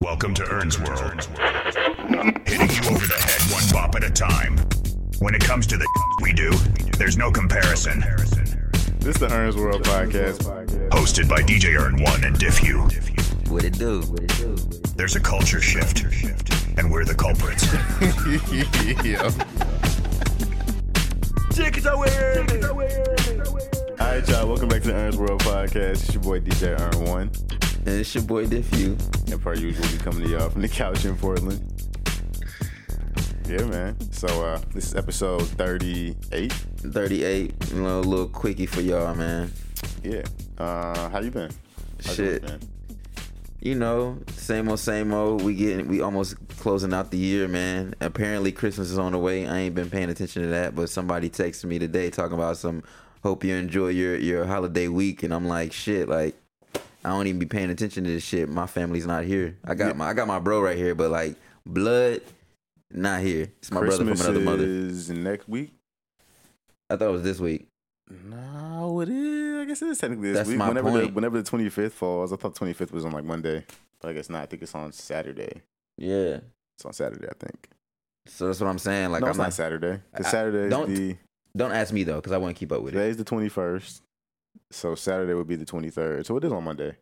Welcome to Ern's World. Hitting you over the head one bop at a time. When it comes to the we do, there's no comparison. This is the Ern's World podcast. Hosted by DJ Ern One and Diffu. What it do? What it do? There's a culture shift, and we're the culprits. yeah. Eh? All right, y'all. Welcome back to the Ern's World podcast. It's your boy DJ Ern One, And it's your boy Diffu. and per usual, we coming to y'all from the couch in Portland. Yeah, man. So uh, this is episode thirty-eight. 38. You know, a little quickie for y'all, man. Yeah. Uh, how you been? How's Shit. yours been? You know, same old, same old. We getting, we almost closing out the year, man. Apparently, Christmas is on the way. I ain't been paying attention to that, but somebody texted me today talking about some. Hope you enjoy your your holiday week, and I'm like, shit, like. I don't even be paying attention to this shit. My family's not here. I got my I got my bro right here, but like blood, not here. It's my Christmas brother from another mother. is next week. I thought it was this week. No, it is. I guess it is technically this That's week. my whenever the point. whenever the twenty fifth falls, I thought twenty fifth was on like Monday, but I guess not. I think it's on Saturday. Yeah. It's on Saturday, I think. So that's what I'm saying. Like no, I'm it's not, not Saturday. Because Saturday is don't- the Don't ask me though, because I wouldn't keep up with it. today's the twenty first. So Saturday would be the twenty third. So it is on Monday.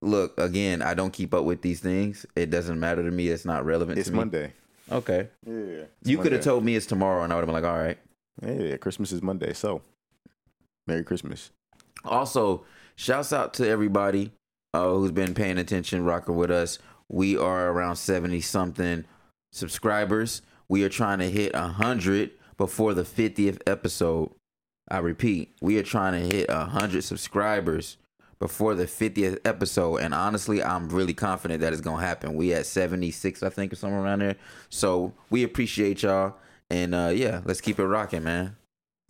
Look, again, I don't keep up with these things. It doesn't matter to me. It's not relevant It's to me. Monday. Okay. Yeah. You could have told me it's tomorrow, and I would have been like, all right. Yeah, Christmas is Monday. So Merry Christmas. Also, shouts out to everybody uh, who's been paying attention, rocking with us. We are around 70 something subscribers. We are trying to hit 100 before the 50th episode. I repeat, we are trying to hit 100 subscribers before the 50th episode. And honestly, I'm really confident that it's going to happen. We at 76, I think, or somewhere around there. So we appreciate y'all. And uh, yeah, let's keep it rocking, man.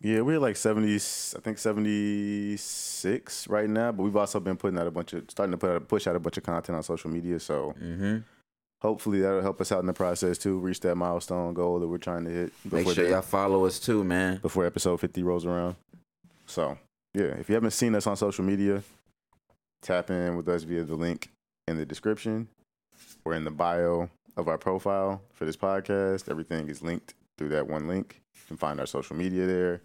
Yeah, we're like seventy. I think seventy six right now. But we've also been putting out a bunch of starting to put out, push out a bunch of content on social media. So hmm hopefully that'll help us out in the process too. Reach that milestone goal that we're trying to hit Make sure the- y'all follow us too, man. before episode fifty rolls around. So yeah, if you haven't seen us on social media, tap in with us via the link in the description or in the bio of our profile for this podcast. Everything is linked through that one link. You can find our social media there.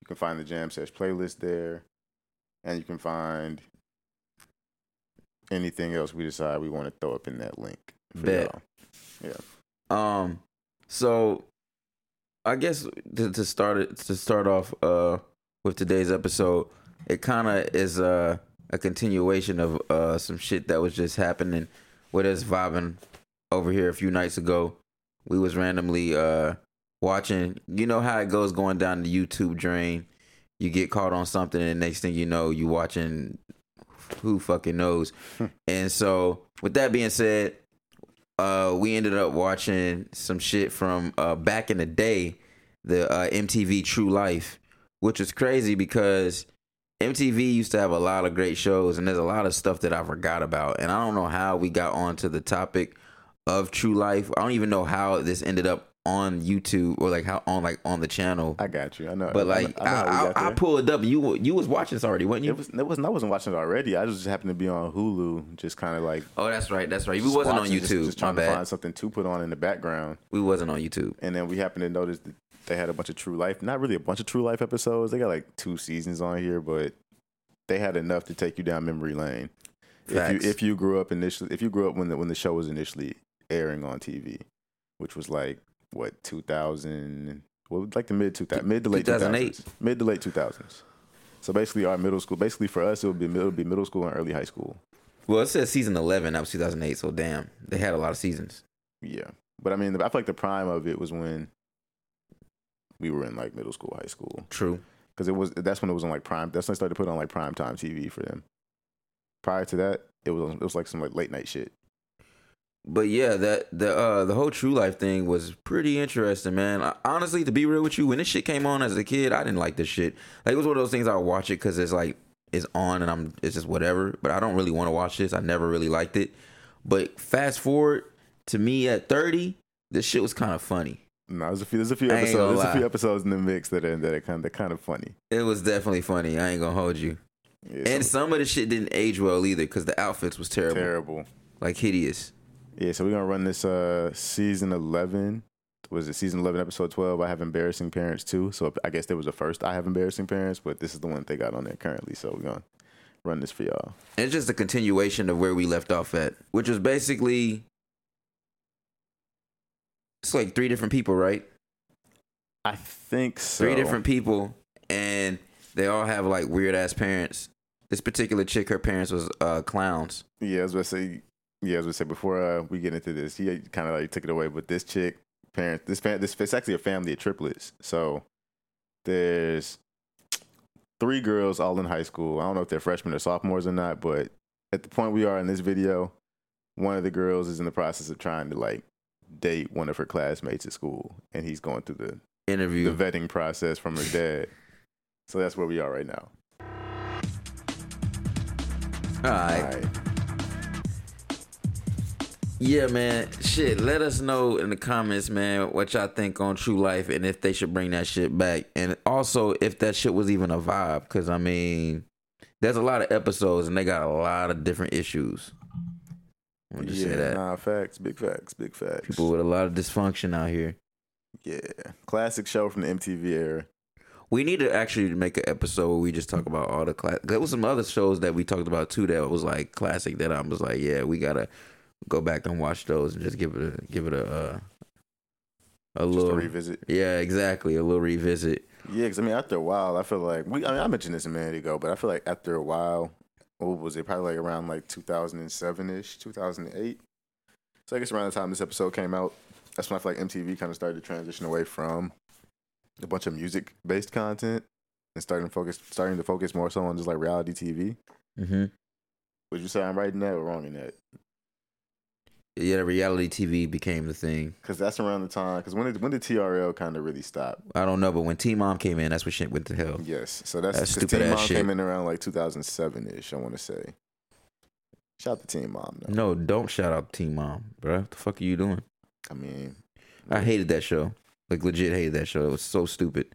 You can find the Jam Sesh playlist there. And you can find anything else we decide we want to throw up in that link. For Bet. y'all. Um, so I guess to, to start it to start off uh with today's episode, it kind of is uh, a continuation of uh some shit that was just happening with us vibing over here a few nights ago. We was randomly uh watching. You know how it goes going down the YouTube drain. You get caught on something, and next thing you know, you watching who fucking knows. and so, with that being said, uh, we ended up watching some shit from uh, back in the day, the uh, MTV True Life, which was crazy because MTV used to have a lot of great shows, and there's a lot of stuff that I forgot about, and I don't know how we got onto the topic of True Life. I don't even know how this ended up on YouTube or like how on like on the channel. I got you. I know. But like I, I, I, I pulled up. You you was watching this already, wasn't you? It was. It wasn't. I wasn't watching it already. I just happened to be on Hulu, just kind of like. oh, that's right. That's right. We wasn't on YouTube. Just, just trying My to bad. find something to put on in the background, We wasn't on YouTube. and then we happened to notice that they had a bunch of True Life. Not really a bunch of True Life episodes. They got like two seasons on here, but they had enough to take you down memory lane. If you if you grew up initially, if you grew up when the when the show was initially airing on TV, which was like what two thousand, well like the mid two thousand, mid to late two 2008. thousands, mid to late two thousands. So basically, our middle school. Basically, for us, it would be it would be middle school and early high school. Well, it says season 11. That was 2008. So damn, they had a lot of seasons. Yeah, but I mean, I feel like the prime of it was when we were in like middle school, high school, True. because it was that's when it was on like prime. That's when they started to put on like prime time TV for them. Prior to that, it was it was like some like late night shit. But yeah, that the uh the whole True Life thing was pretty interesting, man. I- honestly, to be real with you, when this shit came on as a kid, I didn't like this shit. Like it was one of those things I watch it because it's like it's on and I'm it's just whatever. But I don't really want to watch this. I never really liked it. But fast forward to me at 30, this shit was kind of funny. No, there's a few there's a few episodes there's a few episodes in the mix that are that are kind of kind of funny. It was definitely funny. I ain't gonna hold you. Yeah, And some some of the shit didn't age well either because the outfits was terrible. terrible. like hideous. Yeah, so we're gonna run this uh season eleven. Was it season eleven, episode twelve? I have embarrassing parents too. So I guess there was a first I have embarrassing parents, but this is the one they got on there currently. So we're gonna run this for y'all. And it's just a continuation of where we left off at, which was basically it's like three different people, right? I think so. Three different people, and they all have like weird ass parents. This particular chick, her parents was uh, clowns. Yeah, I was gonna say. Yeah, I was gonna say before uh, we get into this, he kind of like took it away. But this chick, parents, this parent, this it's actually a family of triplets. So there's three girls all in high school. I don't know if they're freshmen or sophomores or not, but at the point we are in this video, one of the girls is in the process of trying to like date one of her classmates at school, and he's going through the Interview. the vetting process from her dad. So that's where we are right now. all right. All right. Yeah, man. Shit, let us know in the comments, man, what y'all think on True Life and if they should bring that shit back. And also if that shit was even a vibe. Cause I mean, there's a lot of episodes and they got a lot of different issues. I want to yeah, say that. nah, facts, big facts, big facts. People with a lot of dysfunction out here. Yeah, classic show from the MTV era. We need to actually make an episode where we just talk about all the class. There was some other shows that we talked about too that was like classic that I was like, yeah, we gotta go back and watch those and just give it a give it a uh, a Just little to revisit. Yeah, exactly, a little revisit. Yeah, because I mean, after a while, I feel like we. I mean, I mentioned this a minute ago, but I feel like after a while, what was it? Probably like around like 2007 ish, 2008. So I guess around the time this episode came out, that's when I feel like MTV kind of started to transition away from a bunch of music based content and starting to focus, starting to focus more so on just like reality TV. Mm-hmm. Would you say I'm right in that or wrong in that? Yeah, reality TV became the thing. Because that's around the time. Because when did when did TRL kind of really stop? I don't know, but when T Mom came in, that's when shit went to hell. Yes. So that's, That's stupid Teen ass Mom shit. came in around like 2007 ish. I want to say. Shout out to Teen Mom. Though. No, don't shout out Teen Mom, bro. What the fuck are you doing? I mean, I hated that show. Like legit hated that show. It was so stupid.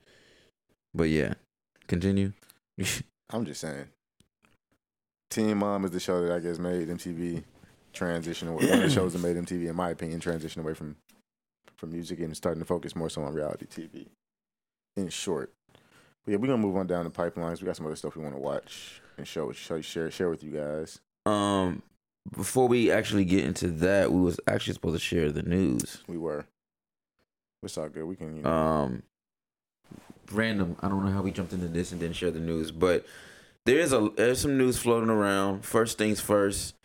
But yeah, continue. I'm just saying. Teen Mom is the show that I guess made MTV transition away. One of the shows that made MTV, in my opinion, transition away from from music and starting to focus more so on reality TV. In short, but yeah, we're gonna move on down the pipelines. We got some other stuff we want to watch and show, show, share, share with you guys. um, before we actually get into that, we was actually supposed to share the news. We were. It's all good. We can. You know, um random i don't know how we jumped into this and didn't share the news but there's a there's some news floating around first things first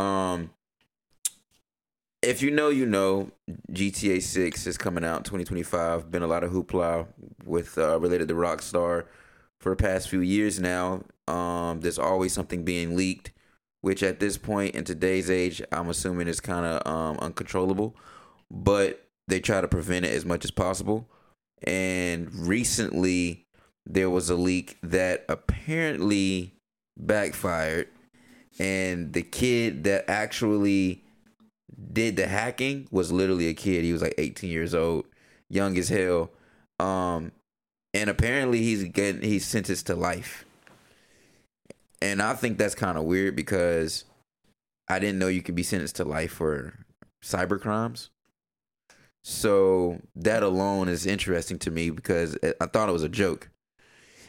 um if you know you know gta 6 is coming out 2025 been a lot of hoopla with uh related to rockstar for the past few years now. Um there's always something being leaked which at this point in today's age i'm assuming is kind of um uncontrollable. But they try to prevent it as much as possible. And recently there was a leak that apparently backfired and the kid that actually did the hacking was literally a kid. He was like 18 years old young as hell. Um and apparently he's getting he's sentenced to life. And i think that's kind of weird because i didn't know you could be sentenced to life for cyber crimes. So that alone is interesting to me because I thought it was a joke.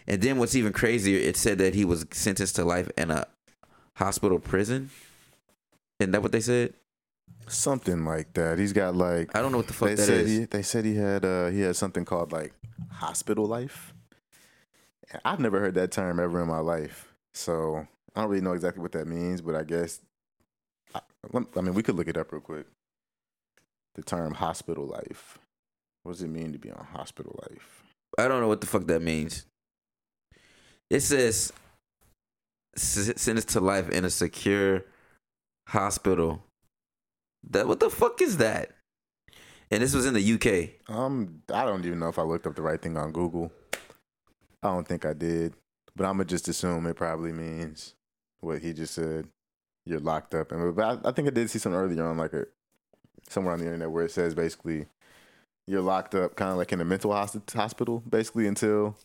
And then what's even crazier, it said that he was sentenced to life in a hospital prison. Isn't that what they said? something like that. He's got like. I don't know what the fuck they that said is. he they said he had uh he had something called like hospital life. I've never heard that term ever in my life, so I don't really know exactly what that means. But I guess I, I mean we could look it up real quick. The term hospital life. What does it mean to be on hospital life? I don't know what the fuck that means. It says sentenced to life in a secure hospital. That what the fuck is that? And this was in the UK. Um, I don't even know if I looked up the right thing on Google. I don't think I did, but I'm gonna just assume it probably means what he just said. You're locked up, and but I, I think I did see something earlier on like a somewhere on the internet where it says basically you're locked up, kind of like in a mental hospital, basically until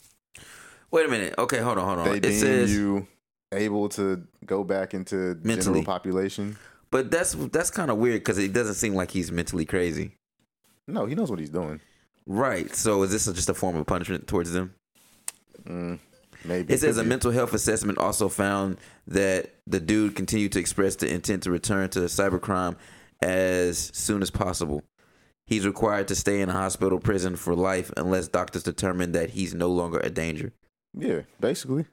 Wait a minute. Okay, hold on, hold on. they It deem says you able to go back into Mentally. general population. But that's that's kind of weird because it doesn't seem like he's mentally crazy. No, he knows what he's doing. Right. So is this just a form of punishment towards them? Mm, maybe It says a mental health assessment also found that the dude continued to express the intent to return to cybercrime as soon as possible. He's required to stay in a hospital prison for life unless doctors determine that he's no longer a danger. Yeah, basically.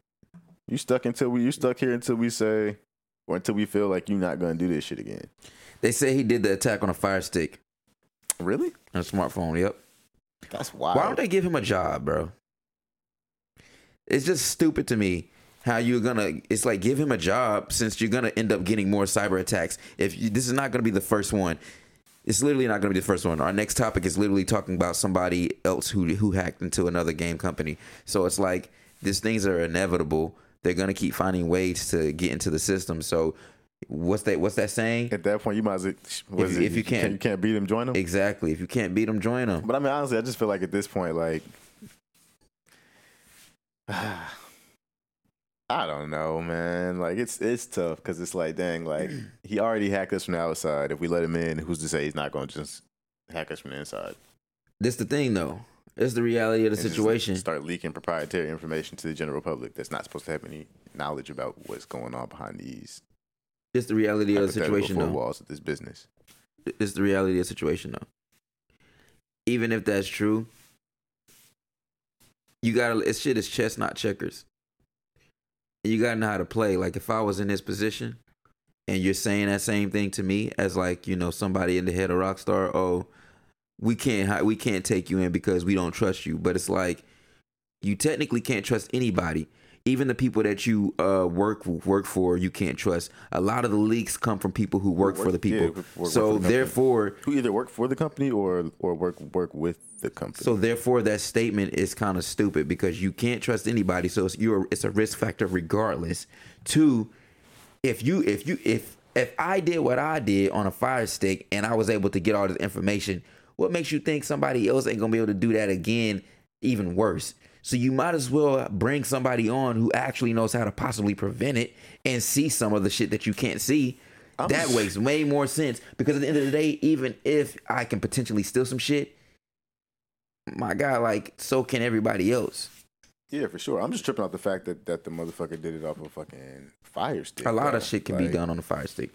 You stuck until we you stuck here until we say or until we feel like you're not gonna do this shit again. They say he did the attack on a fire stick Really? on a smartphone. Yep. That's wild. Why don't they give him a job, bro? It's just stupid to me how you're gonna. It's like give him a job since you're gonna end up getting more cyber attacks. If you, this is not gonna be the first one, it's literally not gonna be the first one. Our next topic is literally talking about somebody else who who hacked into another game company. So it's like these things are inevitable. They're gonna keep finding ways to get into the system. So what's that? What's that saying? At that point, you might as well. If you- it? if you can't- you can't beat them join them Exactly. If you can't beat them, join them. But I mean, honestly, I just feel like at this point, like, I don't know, man. Like, it's it's tough because it's like, dang, like he already hacked us from the outside. If we let him in, who's to say he's not going to just hack us from the inside? This the thing though. It's the reality of the situation. Start leaking proprietary information to the general public that's not supposed to have any knowledge about what's going on behind these It's the reality of the situation four though. walls of this business. It's the reality of the situation though. Even if that's true, you gotta. It's shit is chess, not checkers. You gotta know how to play. Like if I was in this position, and you're saying that same thing to me as like you know somebody in the head of Rockstar. Oh, we can't we can't take you in because we don't trust you. But it's like you technically can't trust anybody. Even the people that you uh, work work for, you can't trust. A lot of the leaks come from people who work, for the work- yeah, people. work- work so the therefore, Who either work for the company or or work work with the company. so therefore, that statement is kind of stupid because you can't trust anybody. So it's you're it's a risk factor regardless. Two, if you if you if if I did what I did on a fire stick and I was able to get all this information, what makes you think somebody else ain't gonna be able to do that again? Even worse. So you might as well bring somebody on who actually knows how to possibly prevent it and see some of the shit that you can't see. I'm that just- makes way more sense because at the end of the day, even if I can potentially steal some shit, my guy, like, so can everybody else. Yeah, for sure. I'm just tripping off the fact that, that the motherfucker did it off a fucking fire stick. A lot bro. of shit can be done on a fire stick.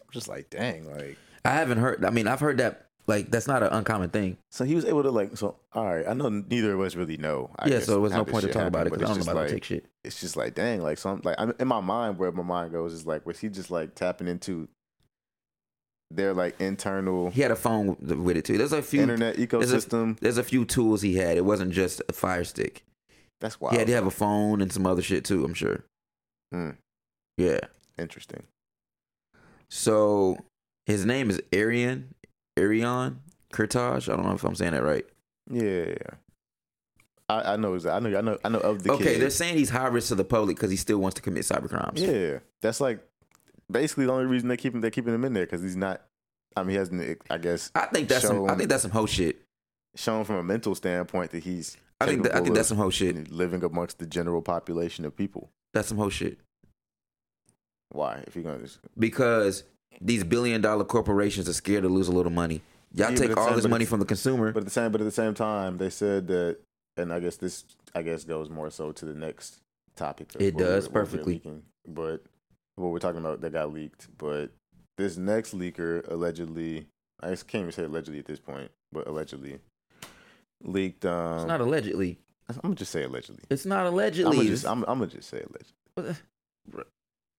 I'm just like, dang, like. I haven't heard. I mean, I've heard that. Like, that's not an uncommon thing. So he was able to like. So all right, I know neither of us really know. I yeah, so there was no point to talk about it because I don't know it's about like- take shit. It's just like, dang, like some like I'm, in my mind, where my mind goes is like, was he just like tapping into their like internal He had a phone with- it too. There's a few. internet there's a- ecosystem? There's a few tools he had. It wasn't just a fire stick. That's wild. He had to have a phone and some other shit too. I'm sure. Hmm. Yeah. Interesting. So his name is Arion. Arion Kurtaj. I don't know if I'm saying that right. Yeah. I, I know. I know. I know. I know of the okay, kid. they're saying he's high risk to the public because he still wants to commit cyber crimes. Yeah, that's like basically the only reason they keep him. They're keeping him in there because he's not. I mean, he hasn't. I guess I think that's some. I think that's some whole shit. shown from a mental standpoint that he's. I think that, I think that's some whole shit. Living amongst the general population of people. That's some whole shit. Why? If you're gonna, just, Because these billion dollar corporations are scared to lose a little money. Y'all Yeah, take all this money from the consumer. but at the same, but at the same time, they said that, and I guess this, I guess goes more so to the next topic. It does perfectly. leaking. But what we're talking about that got leaked. But this next leaker allegedly, I can't even say allegedly at this point, but allegedly leaked. Um, it's not allegedly. I'm gonna just say allegedly. It's not I'm allegedly. gonna just, I'm, I'm gonna just say allegedly.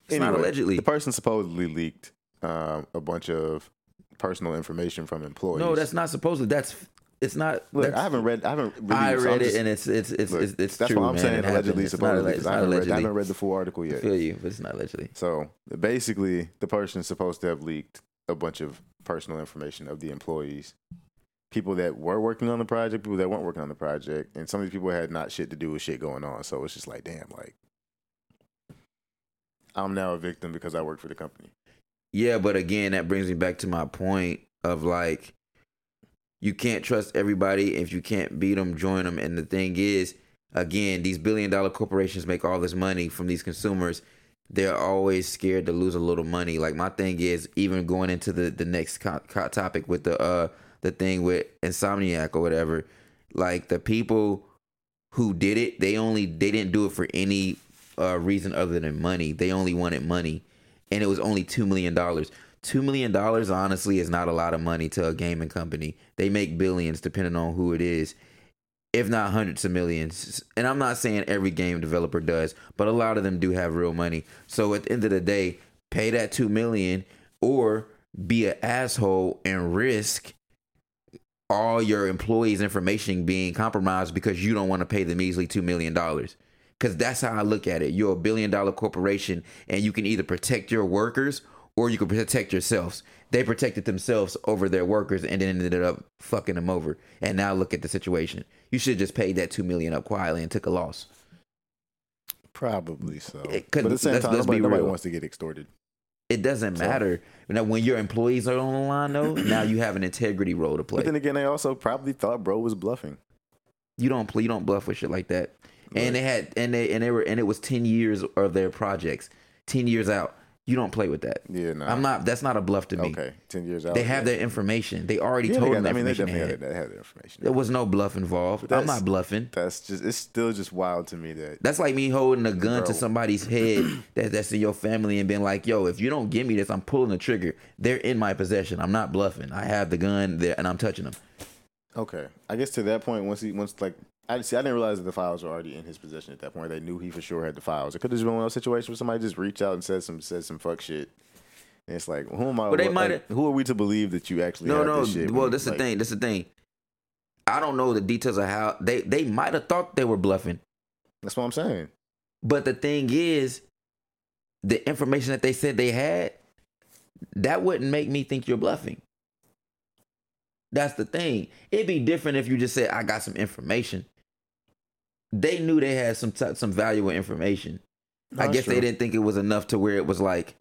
it's not allegedly. The person supposedly leaked um, a bunch of personal information from employees. No, that's not supposedly. That's it's not. Look, that's- I haven't read. I haven't. I so read it just- and it's it's it's look, it's, it's that's true, what I'm man. saying. It. Allegedly, It's not supposedly, it's I haven't read. I haven't read the full article I yet. feel you, but it's not allegedly. So basically, the person's supposed to have leaked a bunch of personal information of the employees, people that were working on the project, people that weren't working on the project, and some of these people had not shit to do with shit going on. So it's just like, damn, like I'm now a victim because I work for the company. Yeah, but again, that brings me back to my point of like, you can't trust everybody. If you can't beat them, join them. And the thing is, again, these billion dollar corporations make all this money from these consumers. they're always scared to lose a little money. Like my thing is even going into the the next co- co- topic with the uh the thing with Insomniac or whatever. Like the people who did it, they only they didn't do it for any uh, reason other than money. They only wanted money, and it was only two million dollars. Two million dollars, honestly, is not a lot of money to a gaming company. They make billions, depending on who it is, if not hundreds of millions. And I'm not saying every game developer does, but a lot of them do have real money. So at the end of the day, pay that two million, or be an asshole and risk all your employees' information being compromised because you don't want to pay the measly two million dollars. Because that's how I look at it. You're a billion dollar corporation, and you can either protect your workers or you can protect yourselves. They protected themselves over their workers and then ended up fucking them over. And now look at the situation. You should have just paid that two million up quietly and took a loss. Probably so. It but at the same let's- time, let's nobody, nobody wants to get extorted. It doesn't So- matter. Now, when your employees are on the line, though, now you have an integrity role to play. But then again, they also probably thought bro was bluffing. You don't play. You don't bluff with shit like that. And they had and they and they were and it was ten years of their projects. Ten years out. You don't play with that. Yeah, no. I'm not. That's not a bluff to me. Okay, ten years out. They have their information. They already Yeah, they told got- them the I mean, they definitely they had, had. they had the information. There was no bluff involved. I'm not bluffing. That's just. It's still just wild to me that. That's like me holding a gun to somebody's head that, that's in your family and being like, "Yo, if you don't give me this, I'm pulling the trigger. They're in my possession. I'm not bluffing. I have the gun there and I'm touching them." Okay, I guess to that point, once he once like I see, I didn't realize that the files were already in his possession at that point. They knew he for sure had the files. It could have just been one of those situations where somebody just reached out and said some said some fuck shit. And it's like, who am I? But they might like, who are we to believe that you actually? No, have no. This shit well, is like, the thing. This is the thing. I don't know the details of how they they might have thought they were bluffing, That's what I'm saying. but the thing is, the information that they said they had, that wouldn't make me think you're bluffing. That's the thing. It'd be different if you just said, "I got some information." They knew they had some t- some valuable information. I guess they didn't think it was enough to where it was like.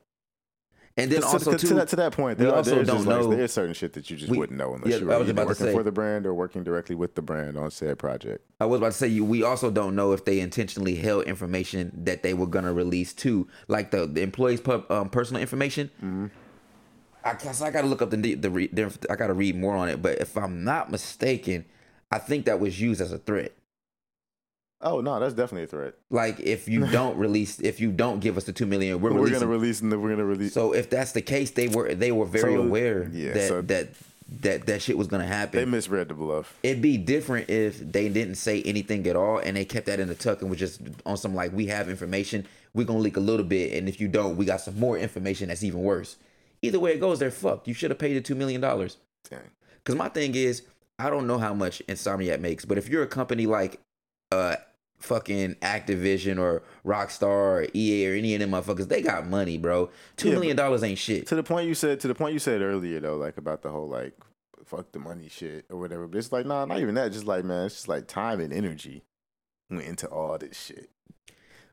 And then also to, too, to that to that point, there, also don't just like, know- there's certain shit that you just We- wouldn't know unless yeah, you were either working say- for the brand or working directly with the brand on said project. I was about to say you. We also don't know if they intentionally held information that they were gonna release too, like the, the employees' pub, um, personal information. Mm-hmm. I guess I gotta look up the the, the I gotta read more on it. But if I'm not mistaken, I think that was used as a threat. Oh no, that's definitely a threat. Like if you don't release, if you don't give us the two million, we're, We're, releasing. gonna release and we're gonna release. so if that's the case, they were they were very So, aware yeah, that so- that that that shit was gonna happen. they misread the bluff. It'd be different if they didn't say anything at all and they kept that in the tuck and was just on some like we have information, we're gonna leak a little bit, and if you don't, we got some more information that's even worse. Either way it goes, they're fucked. You should have paid the two million dollars. Dang. Cause my thing is, I don't know how much Insomniac makes, but if you're a company like uh fucking Activision or Rockstar or EA or any of them motherfuckers, they got money, bro. Two Yeah, million dollars ain't shit. To the point you said, to the point you said earlier though, like about the whole like fuck the money shit or whatever. But it's like, nah, not even that. Just like, man, it's just like time and energy went into all this shit.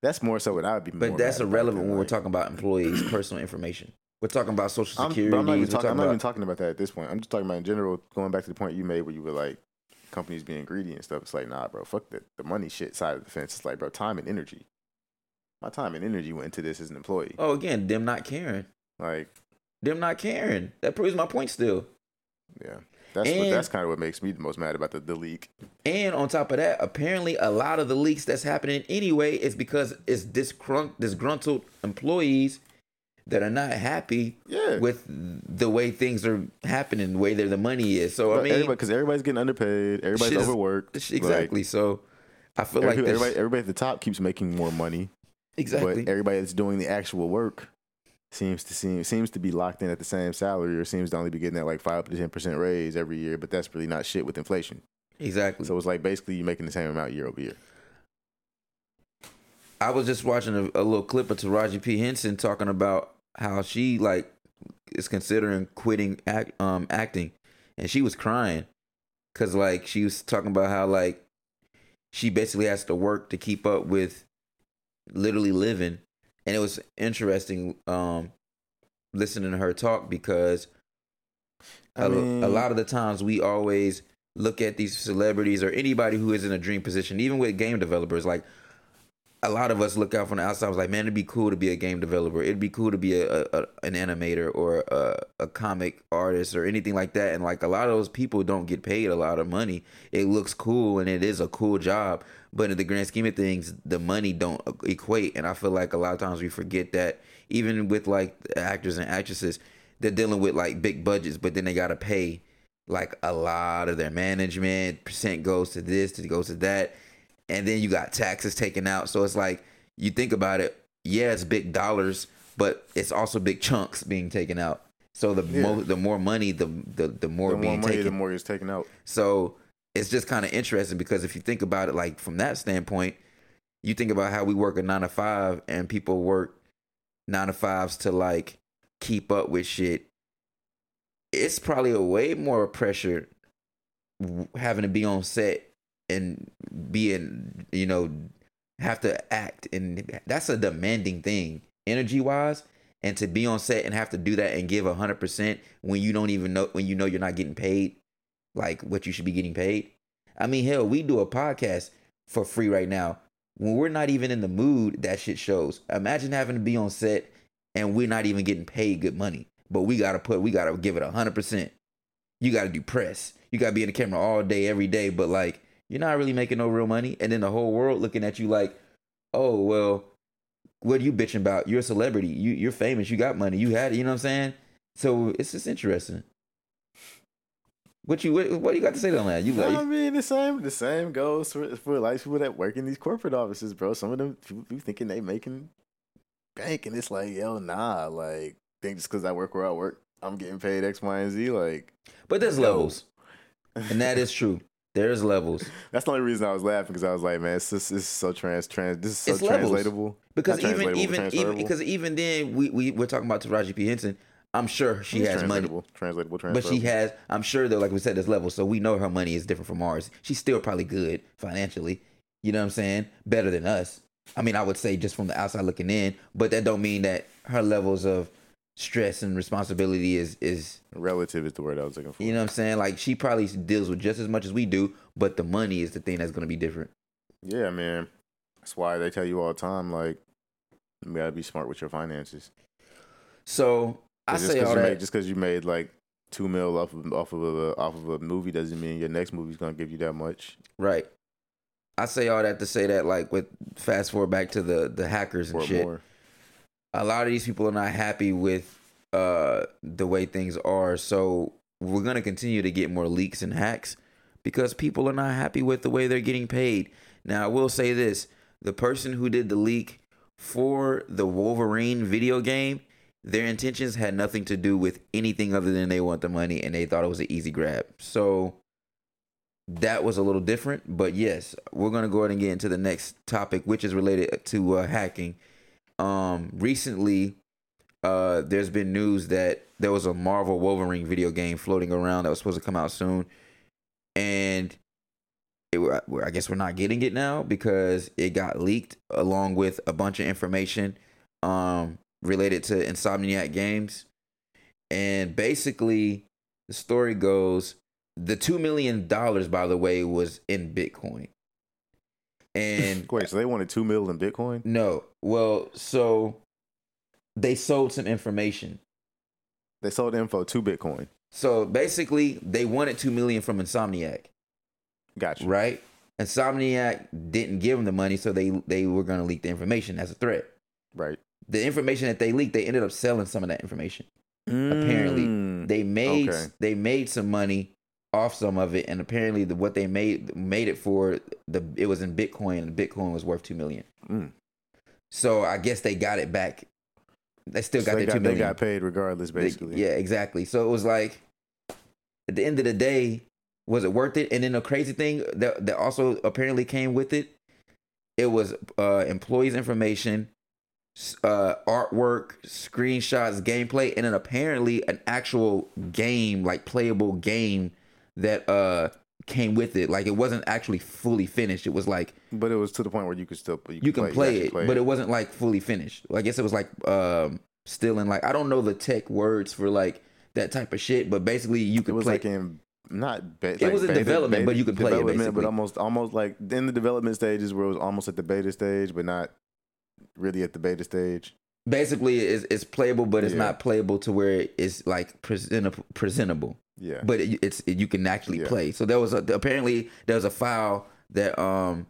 That's more so what I'd be. But that's irrelevant when we're talking about employees' personal information. We're talking about social I'm, security. I'm not even we're talking. I'm not about- even talking about that at this point. I'm just talking about in general. Going back to the point you made where you were like, companies being greedy and stuff. It's like, nah, bro, fuck the the money shit side of the fence. It's like, bro, time and energy. My time and energy went into this as an employee. Oh, again, them not caring. Like, Them not caring. That proves my point still. yeah, that's what, that's kind of what makes me the most mad about the the leak. And on top of that, apparently a lot of the leaks that's happening anyway is because it's disgrun- disgruntled employees that are not happy Yeah. with the way things are happening, the way that the money is. So I mean, everybody, because everybody's getting underpaid, everybody's is- overworked. exactly. so I feel Like, like everybody, everybody at the top keeps making more money, exactly. but everybody that's doing the actual work seems to seem seems to be locked in at the same salary, or seems to only be getting that like five to ten percent raise every year. But that's really not shit with inflation. exactly. So it's like basically you're making the same amount year over year. I was just watching a, a little clip of Taraji P Henson talking about how she like is considering quitting act, um acting, and she was crying because like she was talking about how like she basically has to work to keep up with literally living, and it was interesting um listening to her talk because I a mean- a lot of the times we always look at these celebrities or anybody who is in a dream position, even with game developers, like a lot of us look out from the outside. I Was like, man, it'd be cool to be a game developer. It'd be cool to be a, a, an animator or a, a comic artist or anything like that. And like a lot of those people don't get paid a lot of money. It looks cool and it is a cool job, but in the grand scheme of things, the money don't equate. And I feel like a lot of times we forget that. Even with like actors and actresses, they're dealing with like big budgets, but then they gotta pay like a lot of their management percent goes to this, it goes to that and then you got taxes taken out. So it's like you think about it, yeah, it's big dollars, but it's also big chunks being taken out. So the Yeah. mo- the more money, the the, the more The more money, taken. the more is taken out. So it's just kind of interesting because if you think about it, like from that standpoint, you think about how we work a nine to five and people work nine to fives to like keep up with shit. It's probably a way more pressure having to be on set and being, you know, have to act. And that's a demanding thing, energy wise. And to be on set and have to do that and give 100% when you don't even know, when you know you're not getting paid like what you should be getting paid. I mean, hell, we do a podcast for free right now. When we're not even in the mood, that shit shows. Imagine having to be on set and we're not even getting paid good money, but we gotta put, we gotta give it hundred percent. You gotta do press. You gotta be in the camera all day, every day, but like you're not really making no real money, and then the whole world looking at you like, oh well, what are you bitching about? You're a celebrity. You you're famous. You got money. You had it. You know what I'm saying? So it's just interesting. What you what, what do you got to say on that? You like? I mean, the same the same goes for, for like people that work in these corporate offices, bro. Some of them people thinking they making bank, and it's like, yo, nah. Like, think just because I work where I work, I'm getting paid X, Y, and Z. Like, But there's levels, and that is true. There's levels that's the only reason I was laughing because I was like, man, it's just, it's so trans trans. This is so It's levels. because Not even even even because even then we we we're talking about Taraji P Henson. I'm sure she It's has money, translatable, translatable, but she has. I'm sure though, like we said, there's levels, so we know her money is different from ours. She's still probably good financially. You know what I'm saying? Better than us. I mean, I would say just from the outside looking in, but that don't mean that her levels of stress and responsibility is is relative is the word I was looking for. you know what I'm saying? Like she probably deals with just as much as we do, but the money is the thing that's gonna be different. Yeah, man. That's why they tell you all the time, like, you gotta be smart with your finances. So I say all that. Made, just because you made like two mil off of off of a off of a movie doesn't mean your next movie's gonna give you that much Right. I say all that to say that, like, with fast forward back to the the hackers and shit. more. A lot of these people are not happy with uh the way things are, so we're gonna continue to get more leaks and hacks because people are not happy with the way they're getting paid. Now, I will say this: the person who did the leak for the Wolverine video game, their intentions had nothing to do with anything other than they want the money and they thought it was an easy grab. So that was a little different, but yes, we're gonna go ahead and get into the next topic, which is related to uh, hacking. Um, recently, uh, there's been news that there was a Marvel Wolverine video game floating around that was supposed to come out soon, and it, I guess we're not getting it now because it got leaked along with a bunch of information um, related to Insomniac Games, and basically the story goes the two million dollars, by the way, was in Bitcoin. And Wait, so they wanted two mil in Bitcoin? no, well, so they sold some information. They sold info to Bitcoin. So basically, they wanted two million from Insomniac, Got you. right? Insomniac didn't give them the money, so they they were gonna leak the information as a threat. Right. The information that they leaked, they ended up selling some of that information. Apparently, Mm. They made Okay. they made some money off some of it, and apparently the what they made made it for the it was in Bitcoin, and Bitcoin was worth two million. Mm. So I guess they got it back. They still So got they, their two got, they got paid regardless, They- basically. yeah, exactly. So it was like at the end of the day, was it worth it? And then the crazy thing that that also apparently came with it, it was uh employees' information, uh artwork, screenshots, gameplay, and then apparently an actual game, like playable game that uh came with it. Like it wasn't actually fully finished. It was like But it was to the point where you could still you, you can play, actually it, but it wasn't like fully finished. I guess it was like um still in like I don't know the tech words for like that type of shit, but basically you It could was play. like in not be- It was in development, but you could play it, development, basically. but almost almost like in the development stages where it was almost at the beta stage, but not really at the beta stage. Basically, it's, it's playable, but it's Yeah. not playable to where it's like presentable. presentable. Yeah, but it, it's it, you can actually Yeah. play. So there was a apparently there was a file that um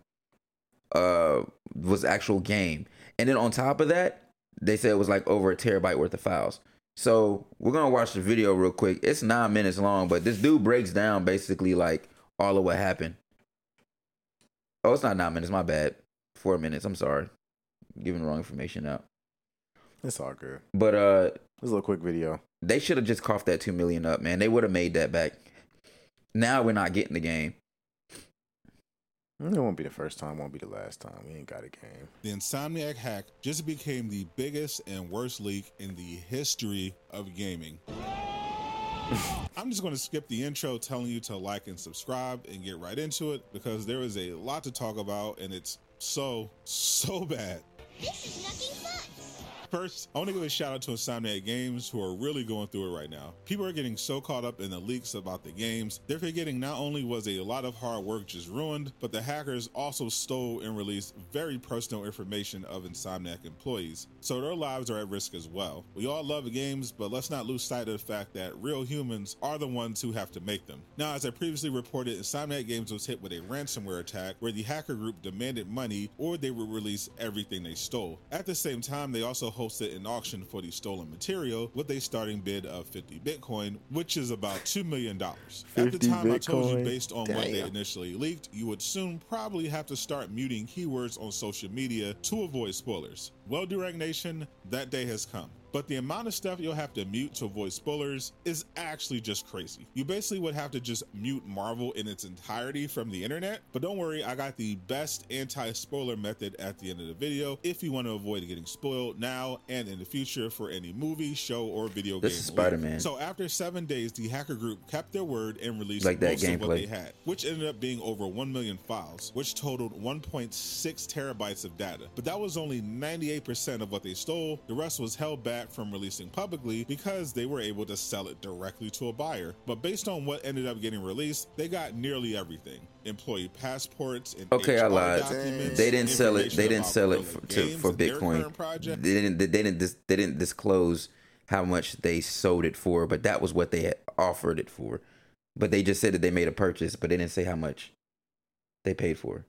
uh was actual game, and then on top of that, they said it was like over a terabyte worth of files. So we're gonna watch the video real quick. It's nine minutes long, but this dude breaks down basically like all of what happened. Oh, it's not nine minutes. My bad. Four minutes. I'm sorry, giving the wrong information out. it's all good. But uh, This is a little quick video. They should have just coughed that two million up, man. They would have made that back. Now we're not getting the game. It won't be the first time, won't be the last time. We ain't got a game. The Insomniac hack just became the biggest and worst leak in the history of gaming. I'm just going to skip the intro telling you to like and subscribe and get right into it because there is a lot to talk about and it's so, so bad. This is nothing but. First, I want to give a shout out to Insomniac Games who are really going through it right now. People are getting so caught up in the leaks about the games, they're forgetting not only was a lot of hard work just ruined, but the hackers also stole and released very personal information of Insomniac employees. So their lives are at risk as well. We all love games, but let's not lose sight of the fact that real humans are the ones who have to make them. Now, as I previously reported, Insomniac Games was hit with a ransomware attack where the hacker group demanded money or they would release everything they stole. At the same time, they also hosted an auction for the stolen material with a starting bid of 50 Bitcoin, which is about $2 million. At the 50 time, I told you based on what they initially leaked, you would soon probably have to start muting keywords on social media to avoid spoilers. Well, Durag Nation, that day has come. But the amount of stuff you'll have to mute to avoid spoilers is actually just crazy. You basically would have to just mute Marvel in its entirety from the internet. But don't worry, I got the best anti spoiler method at the end of the video if you want to avoid getting spoiled now and in the future for any movie, show, or video This game. is Spider-Man. So after seven days, the hacker group kept their word and released Like that most of what they had, which ended up being over 1 million files, which totaled 1.6 terabytes of data. But that was only 98% of what they stole. The rest was held back from releasing publicly because they were able to sell it directly to a buyer. But based on what ended up getting released, they got nearly everything. Employee passports and Okay, I lied. They didn't sell it. They didn't sell it for, to, for Bitcoin. They didn't. They didn't. dis- They didn't disclose how much they sold it for, but that was what they had offered it for. But they just said that they made a purchase, but they didn't say how much they paid for.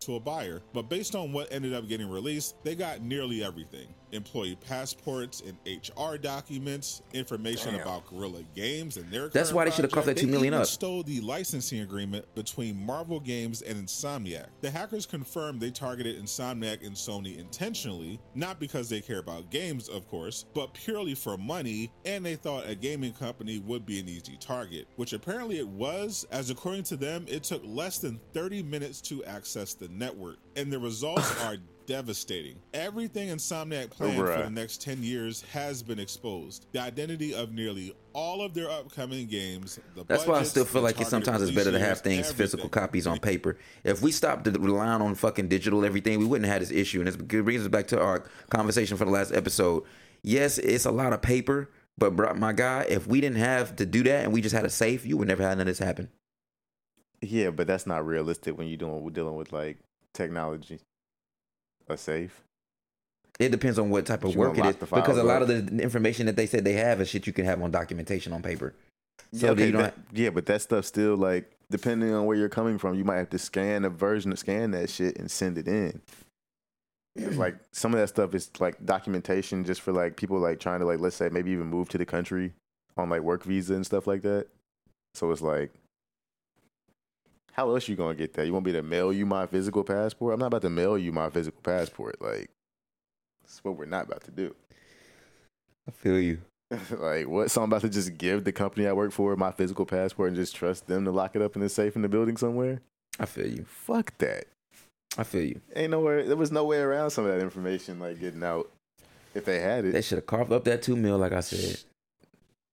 To a buyer, but based on what ended up getting released, they got nearly everything employee passports and HR documents, information Damn. about Guerrilla Games and their. That's why they should have coughed that. $2 million up. Stole the licensing agreement between Marvel Games and Insomniac. The hackers confirmed they targeted Insomniac and Sony intentionally, not because they care about games, of course, but purely for money, and they thought a gaming company would be an easy target, which apparently it was, as according to them, it took less than 30 minutes to access the network, and the results are devastating. Everything Insomniac planned for the next 10 years has been exposed. The identity of nearly all of their upcoming games, the That's why I still feel like it sometimes it's better to have years, things physical copies on paper. If we stopped relying on fucking digital everything, we wouldn't have this issue. And it brings us back to our conversation for the last episode. Yes, it's a lot of paper, but bro, my guy, if we didn't have to do that and we just had a safe, you would never have none of this happen. Yeah, but that's not realistic when you're doing we're dealing with like technology. A safe. It depends on what type of work it is, because a lot up. of the information that they said they have is shit you can have on documentation on paper. So yeah, do you don't that- yeah, but that stuff still like depending on where you're coming from, you might have to scan a version, scan that shit, and send it in. It's like some of that stuff is like documentation just for like people like trying to like let's say maybe even move to the country on like work visa and stuff like that. So it's like, how else you gonna get that? You want me to mail you my physical passport? I'm not about to mail you my physical passport. Like, that's what we're not about to do. I feel you. like what? So I'm about to just give the company I work for my physical passport and just trust them to lock it up in a safe in the building somewhere? I feel you. Fuck that. I feel you. Ain't nowhere. There was no way around some of that information like getting out if they had it. They should have carved up that two mil, like I said.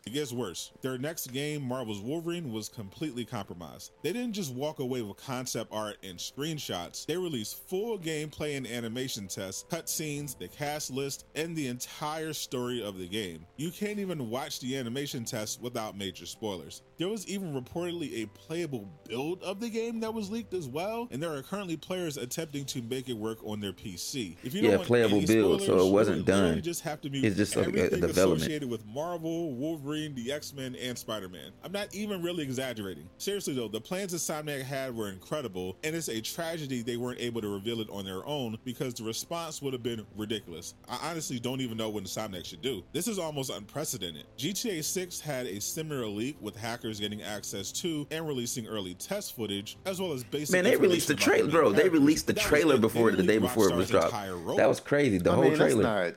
It gets worse. Their next game, Marvel's Wolverine, was completely compromised. They didn't just walk away with concept art and screenshots, they released full gameplay and animation tests, cutscenes, the cast list, and the entire story of the game. You can't even watch the animation tests without major spoilers. There was even reportedly a playable build of the game that was leaked as well, and there are currently players attempting to make it work on their PC. If you Yeah, playable build, so it wasn't done. Just have to mute It's just like a- a development. associated with Marvel, Wolverine, the X Men, and Spider Man. I'm not even really exaggerating. Seriously though, the plans Insomniac had were incredible, and it's a tragedy they weren't able to reveal it on their own because the response would have been ridiculous. I honestly don't even know what Insomniac should do. This is almost unprecedented. GTA 6 had a similar leak with hackers getting access to and releasing early test footage, as well as basic. Man, they released the trailer, bro. main They released the That trailer before the day before it was dropped. That was crazy. The I whole mean, trailer.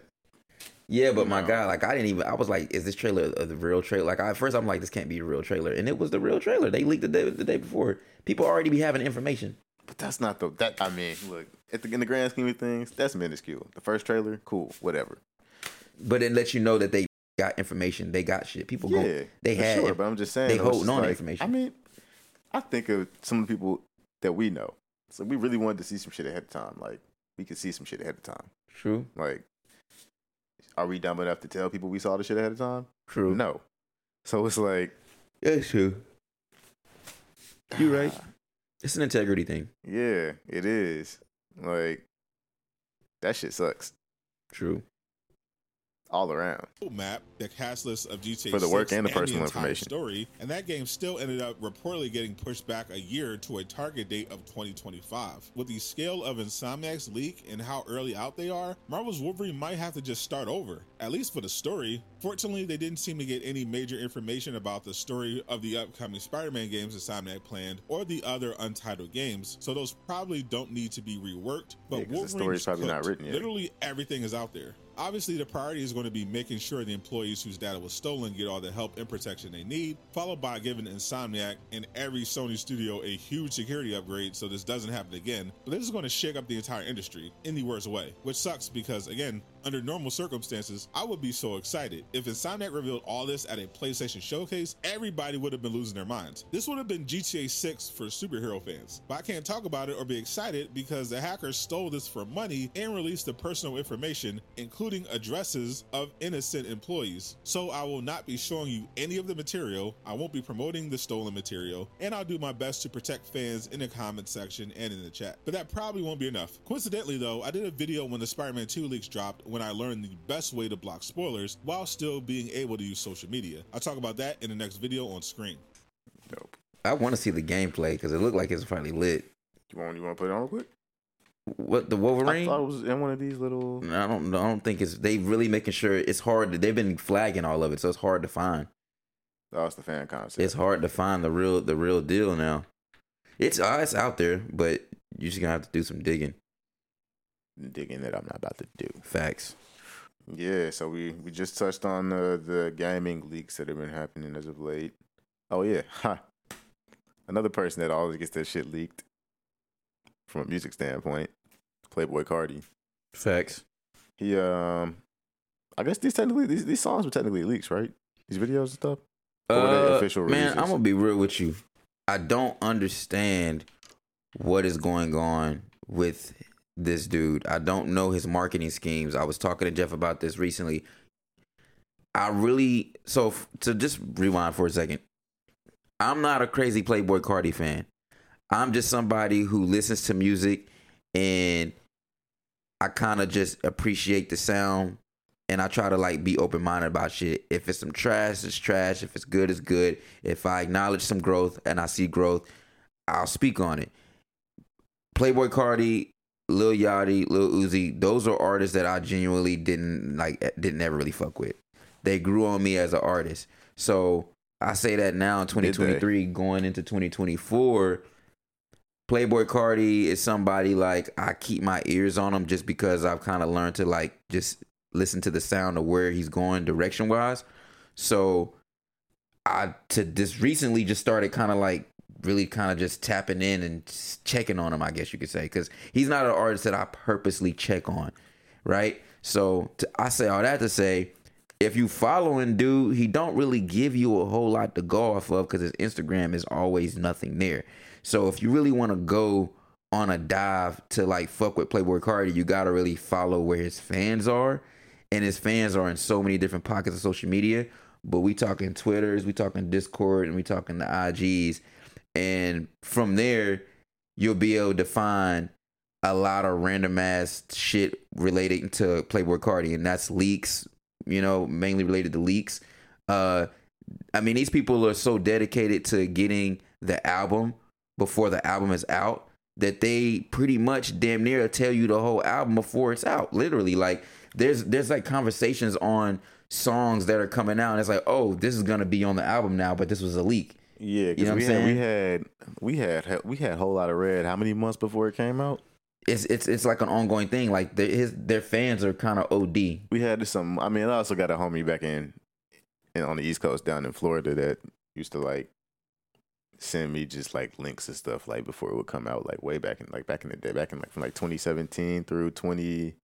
Yeah, but my. God, like I didn't even. I was like, "Is this trailer the real trailer?" Like I, at first, I'm like, "This can't be a real trailer," and it was the real trailer. They leaked the day the day before. People already be having information. But that's not the that. I mean, look at the in the grand scheme of things, that's minuscule. The first trailer, cool, whatever. But it lets you know that they got information. They got shit. People Yeah, go. They had. sure. But I'm just saying, they holding on like- information. I mean, I think of some of the people that we know. So we really wanted to see some shit ahead of time. Like we could see some shit ahead of time. True. Like, are we dumb enough to tell people we saw the shit ahead of time? True. No. So it's like, It's true. You right. It's an integrity thing. yeah, it is. Like, that shit sucks True. All around. map, the cast list of GTA For the work and the personal entire information. story, and that game still ended up reportedly getting pushed back a year to a target date of 2025. With the scale of Insomniac's leak and how early out they are, Marvel's Wolverine might have to just start over, at least for the story. Fortunately, they didn't seem to get any major information about the story of the upcoming Spider-Man games Insomniac planned or the other untitled games, so those probably don't need to be reworked. But Yeah, 'cause the Wolverine's story's probably not written yet. Literally everything is out there. Obviously, the priority is going to be making sure the employees whose data was stolen get all the help and protection they need, followed by giving Insomniac and every Sony studio a huge security upgrade so this doesn't happen again. But this is going to shake up the entire industry in the worst way, which sucks because, again, under normal circumstances, I would be so excited. If Insomniac revealed all this at a PlayStation showcase, everybody would have been losing their minds. This would have been GTA 6 for superhero fans. But I can't talk about it or be excited because the hackers stole this for money and released the personal information, including addresses of innocent employees. So I will not be showing you any of the material. I won't be promoting the stolen material, and I'll do my best to protect fans in the comment section and in the chat. But that probably won't be enough. Coincidentally, though, I did a video when the Spider-Man 2 leaks dropped when I learned the best way to block spoilers while still being able to use social media. I'll talk about that in the next video on screen. Dope. I want to see the gameplay because it looked like it's finally lit. You want you want to put it on real quick? What the Wolverine? I thought it was in one of these little. I don't. I don't think it's. They really making sure it's hard. to- They've been flagging all of it, so it's hard to find. Oh, it's the fan concept. It's hard to find the real the real deal now. It's uh, it's out there, but you're just gonna have to do some digging. Digging that I'm not about to do. Facts. Yeah, so we we just touched on the the gaming leaks that have been happening as of late. Oh yeah, ha. Another person that always gets their shit leaked from a music standpoint, Playboi Carti. Facts. He um, I guess these technically these these songs were technically leaks, right? These videos and stuff. Or were they Uh, official man, releases? I'm gonna be real with you. I don't understand what is going on with this dude. I don't know his marketing schemes. I was talking to Jeff about this recently. I really so f- to just rewind for a second. I'm not a crazy Playboi Carti fan. I'm just somebody who listens to music and I kind of just appreciate the sound and I try to like be open minded about shit. If it's some trash, it's trash. If it's good, it's good. If I acknowledge some growth and I see growth, I'll speak on it. Playboi Carti, Lil Yachty, Lil Uzi, those are artists that I genuinely didn't like, didn't ever really fuck with. They grew on me as an artist. So I say that now in 2023, going into 2024. Playboi Carti is somebody like I keep my ears on him just because I've kind of learned to like just listen to the sound of where he's going direction wise. So I to just recently just started kind of like really kind of just tapping in and checking on him, I guess you could say, because he's not an artist that I purposely check on, right? So to, I say all that to say, if you following dude, he don't really give you a whole lot to go off of because his Instagram is always nothing there. So if you really want to go on a dive to like fuck with Playboi Carti, you gotta really follow where his fans are, and his fans are in so many different pockets of social media. But we talking Twitters, we talking Discord, and we talking the IGs, and from there you'll be able to find a lot of random ass shit relating to Playboi Carti, and that's leaks, you know, mainly related to leaks. Uh, I mean, these people are so dedicated to getting the album before the album is out that they pretty much damn near tell you the whole album before it's out. Literally, like there's there's like conversations on songs that are coming out, and it's like, oh, this is gonna be on the album now, but this was a leak. Yeah, because You know what we, I'm had, we had we had we had a Whole Lotta Red. How many months before it came out? It's it's it's like an ongoing thing. Like their his their fans are kind of OD. We had some. Um, I mean, I also got a homie back in, in on the East Coast down in Florida that used to like send me just like links and stuff like before it would come out, like way back in like back in the day, back in like from like 2017 through 20.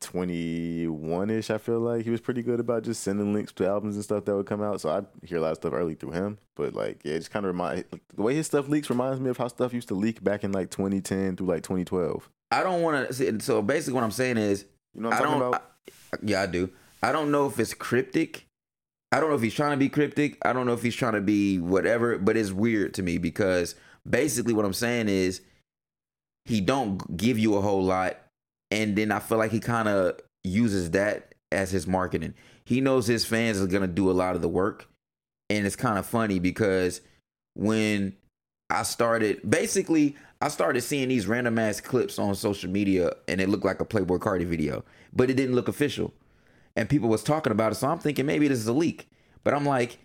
21 ish, I feel like he was pretty good about just sending links to albums and stuff that would come out. So I hear a lot of stuff early through him. But like, yeah, it just kind of remind the way his stuff leaks reminds me of how stuff used to leak back in like 2010 through like 2012. I don't want to. see So basically, what I'm saying is, You know what I I'm talking don't. about? I- yeah, I do. I don't know if it's cryptic. I don't know if he's trying to be cryptic. I don't know if he's trying to be whatever. But it's weird to me because basically, what I'm saying is, he don't give you a whole lot, and then I feel like he kind of uses that as his marketing. He knows his fans are gonna do a lot of the work, and it's kind of funny because when I started basically I started seeing these random ass clips on social media and it looked like a Playboi Carti video, but it didn't look official. And people was talking about it, so I'm thinking maybe this is a leak. But I'm like,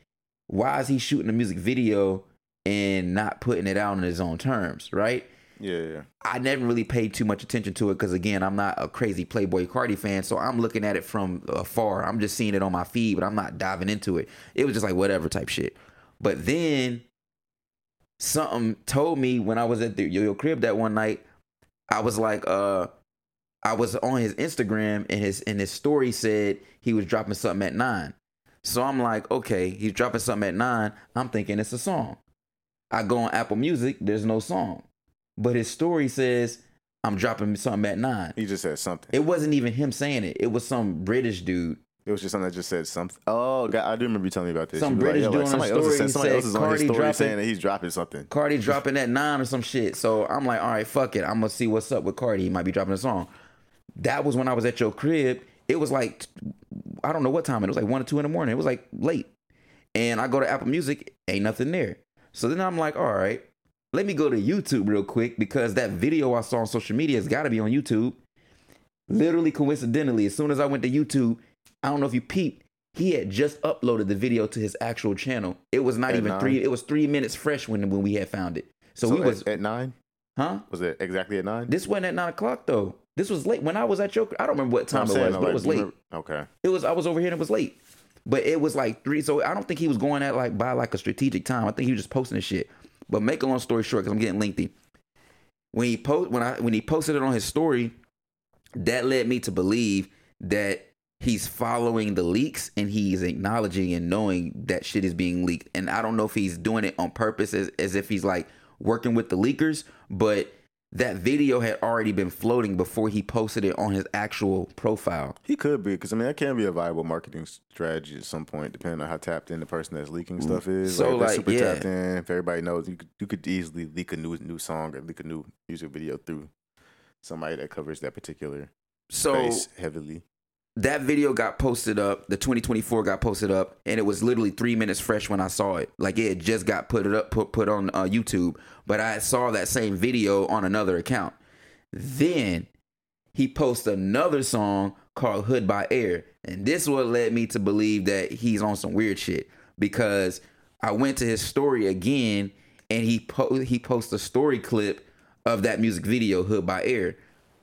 why is he shooting a music video and not putting it out on his own terms, right? Yeah, yeah. I never really paid too much attention to it because again, I'm not a crazy Playboi Carti fan, so I'm looking at it from afar. I'm just seeing it on my feed, but I'm not diving into it. It was just like whatever type shit. But then something told me when I was at the Yo-Yo crib that one night, I was like, uh, I was on his Instagram and his and his story said he was dropping something at nine. So I'm like, okay, he's dropping something at nine. I'm thinking it's a song. I go on Apple Music, there's no song. But his story says I'm dropping something at nine. He just said something. It wasn't even him saying it. It was some British dude. It was just something that just said something. Oh, God, I do remember you telling me about this. Some British yeah, dude on a somebody else story, is saying- he somebody else is on his story dropping- saying that he's dropping something. Carti dropping at nine or some shit. So I'm like, all right, fuck it. I'm gonna see what's up with Carti. He might be dropping a song. That was when I was at your crib. It was like I don't know what time it was like one or two in the morning. It was like late. And I go to Apple Music, ain't nothing there. So then I'm like, all right, let me go to YouTube real quick because that video I saw on social media has got to be on YouTube. Literally coincidentally, as soon as I went to YouTube, I don't know if you peeped, he had just uploaded the video to his actual channel. It was not At even nine? three. It was three minutes fresh when when we had found it. So, So we was at, at nine? huh? Was it exactly at nine? This wasn't at nine o'clock though. This was late when I was at your. I don't remember what I'm time it was, like, but it was late. remember- Okay. It was. I was over here and it was late. But it was like three. So I don't think he was going at like by like a strategic time. I think he was just posting the shit. But make a long story short, because I'm getting lengthy. When he post when I when he posted it on his story, that led me to believe that he's following the leaks and he's acknowledging and knowing that shit is being leaked. And I don't know if he's doing it on purpose as, as if he's like working with the leakers, but that video had already been floating before he posted it on his actual profile. He could be, because I mean, that can be a viable marketing strategy at some point, depending on how tapped in the person that's leaking stuff mm. is. So, like, if like, super yeah. tapped in. If everybody knows, you could, you could easily leak a new new song or leak a new music video through somebody that covers that particular So space heavily. That video got posted up the 2024 got posted up and it was literally three minutes fresh when i saw it. Like it just got put it up put, put on uh, youtube but i saw that same video on another account. Then he posts another song called hood by air and this what led me to believe that he's on some weird shit because i went to his story again and he po- he posts a story clip of that music video hood by air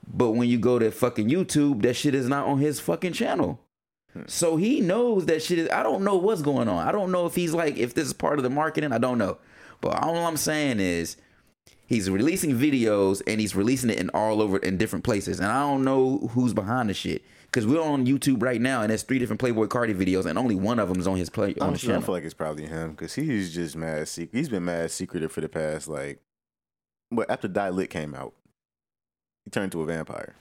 but when you go to fucking YouTube, that shit is not on his fucking channel. So he knows that shit is. I don't know what's going on. I don't know if he's like, if this is part of the marketing. I don't know. But all I'm saying is he's releasing videos and he's releasing it in all over in different places. And I don't know who's behind the shit. Because we're on YouTube right now, and there's three different Playboi Carti videos, and only one of them is on his play on Honestly, I feel like it's probably him because he's just mad. He's been mad secretive for the past like, but after Die Lit came out, he turned into a vampire.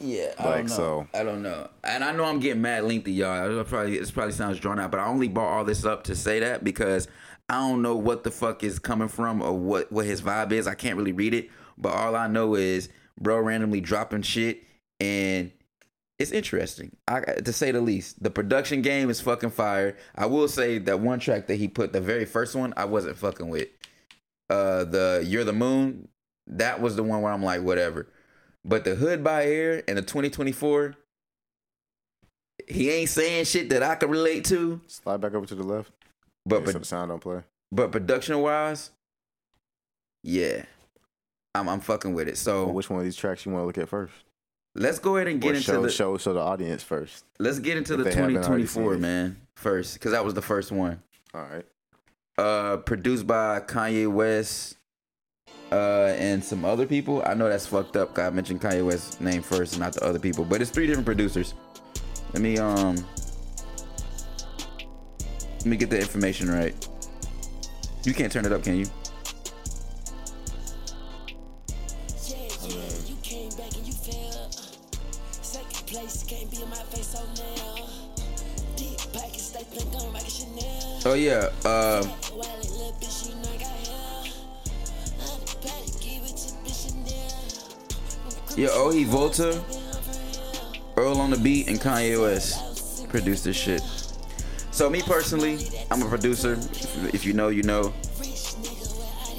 Yeah, I Like, don't know. so- I don't know, and I know I'm getting mad lengthy, y'all. It probably this probably sounds drawn out, but I only brought all this up to say that because I don't know what the fuck is coming from or what what his vibe is. I can't really read it, but all I know is bro randomly dropping shit, and it's interesting. I to say the least. The production game is fucking fire. I will say that one track that he put, the very first one, I wasn't fucking with. Uh, the You're the Moon, that was the one where I'm like, whatever. But the Hood by Air and the 2024, he ain't saying shit that I can relate to. Slide back over to the left. But But so the sound don't play. but production wise, yeah, I'm I'm fucking with it. So Well, which one of these tracks you want to look at first? let's go ahead and get Or into show, the show show so the audience first. let's get into the they haven't already 2024 man first because that was the first one. All right. Uh, produced by Kanye West. Uh, and some other people. I know that's fucked up. I mentioned Kanye West's name first, and not the other people. But it's three different producers. Let me um, let me get the information right. You can't turn it up, can you? Oh, yeah, you Volta, Earl on the beat, and Kanye West produced this shit. So me personally, I'm a producer. If- you know, you know.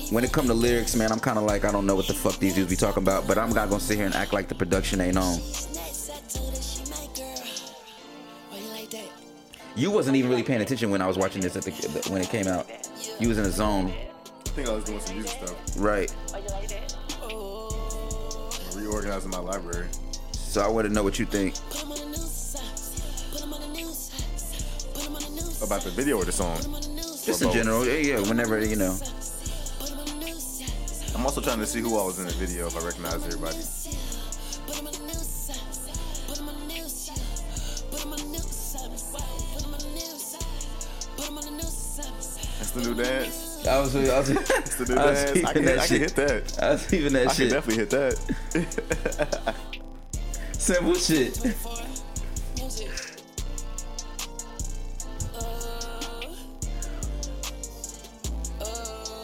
When it come to lyrics, man, I'm kind of like I don't know what the fuck these dudes be talking about, but I'm not gonna sit here and act like the production ain't on. Snacks, I told her she my girl. Why you? You wasn't even really paying attention when I was watching this at the when it came out. You was in the zone, I think I was doing some music stuff, right? Reorganizing my library. So I want to know what you think. About the video or the song? put 'em on the news, Just in general, yeah, yeah. Whenever you know. put 'em on the news, I'm also trying to see who all was in the video if I recognize everybody. That's the new dance. I was, I was, That's the new I was dance. I can, that I can shit. hit that. I was peeping that I can shit. definitely hit that. Simple shit. for music. Uh, uh,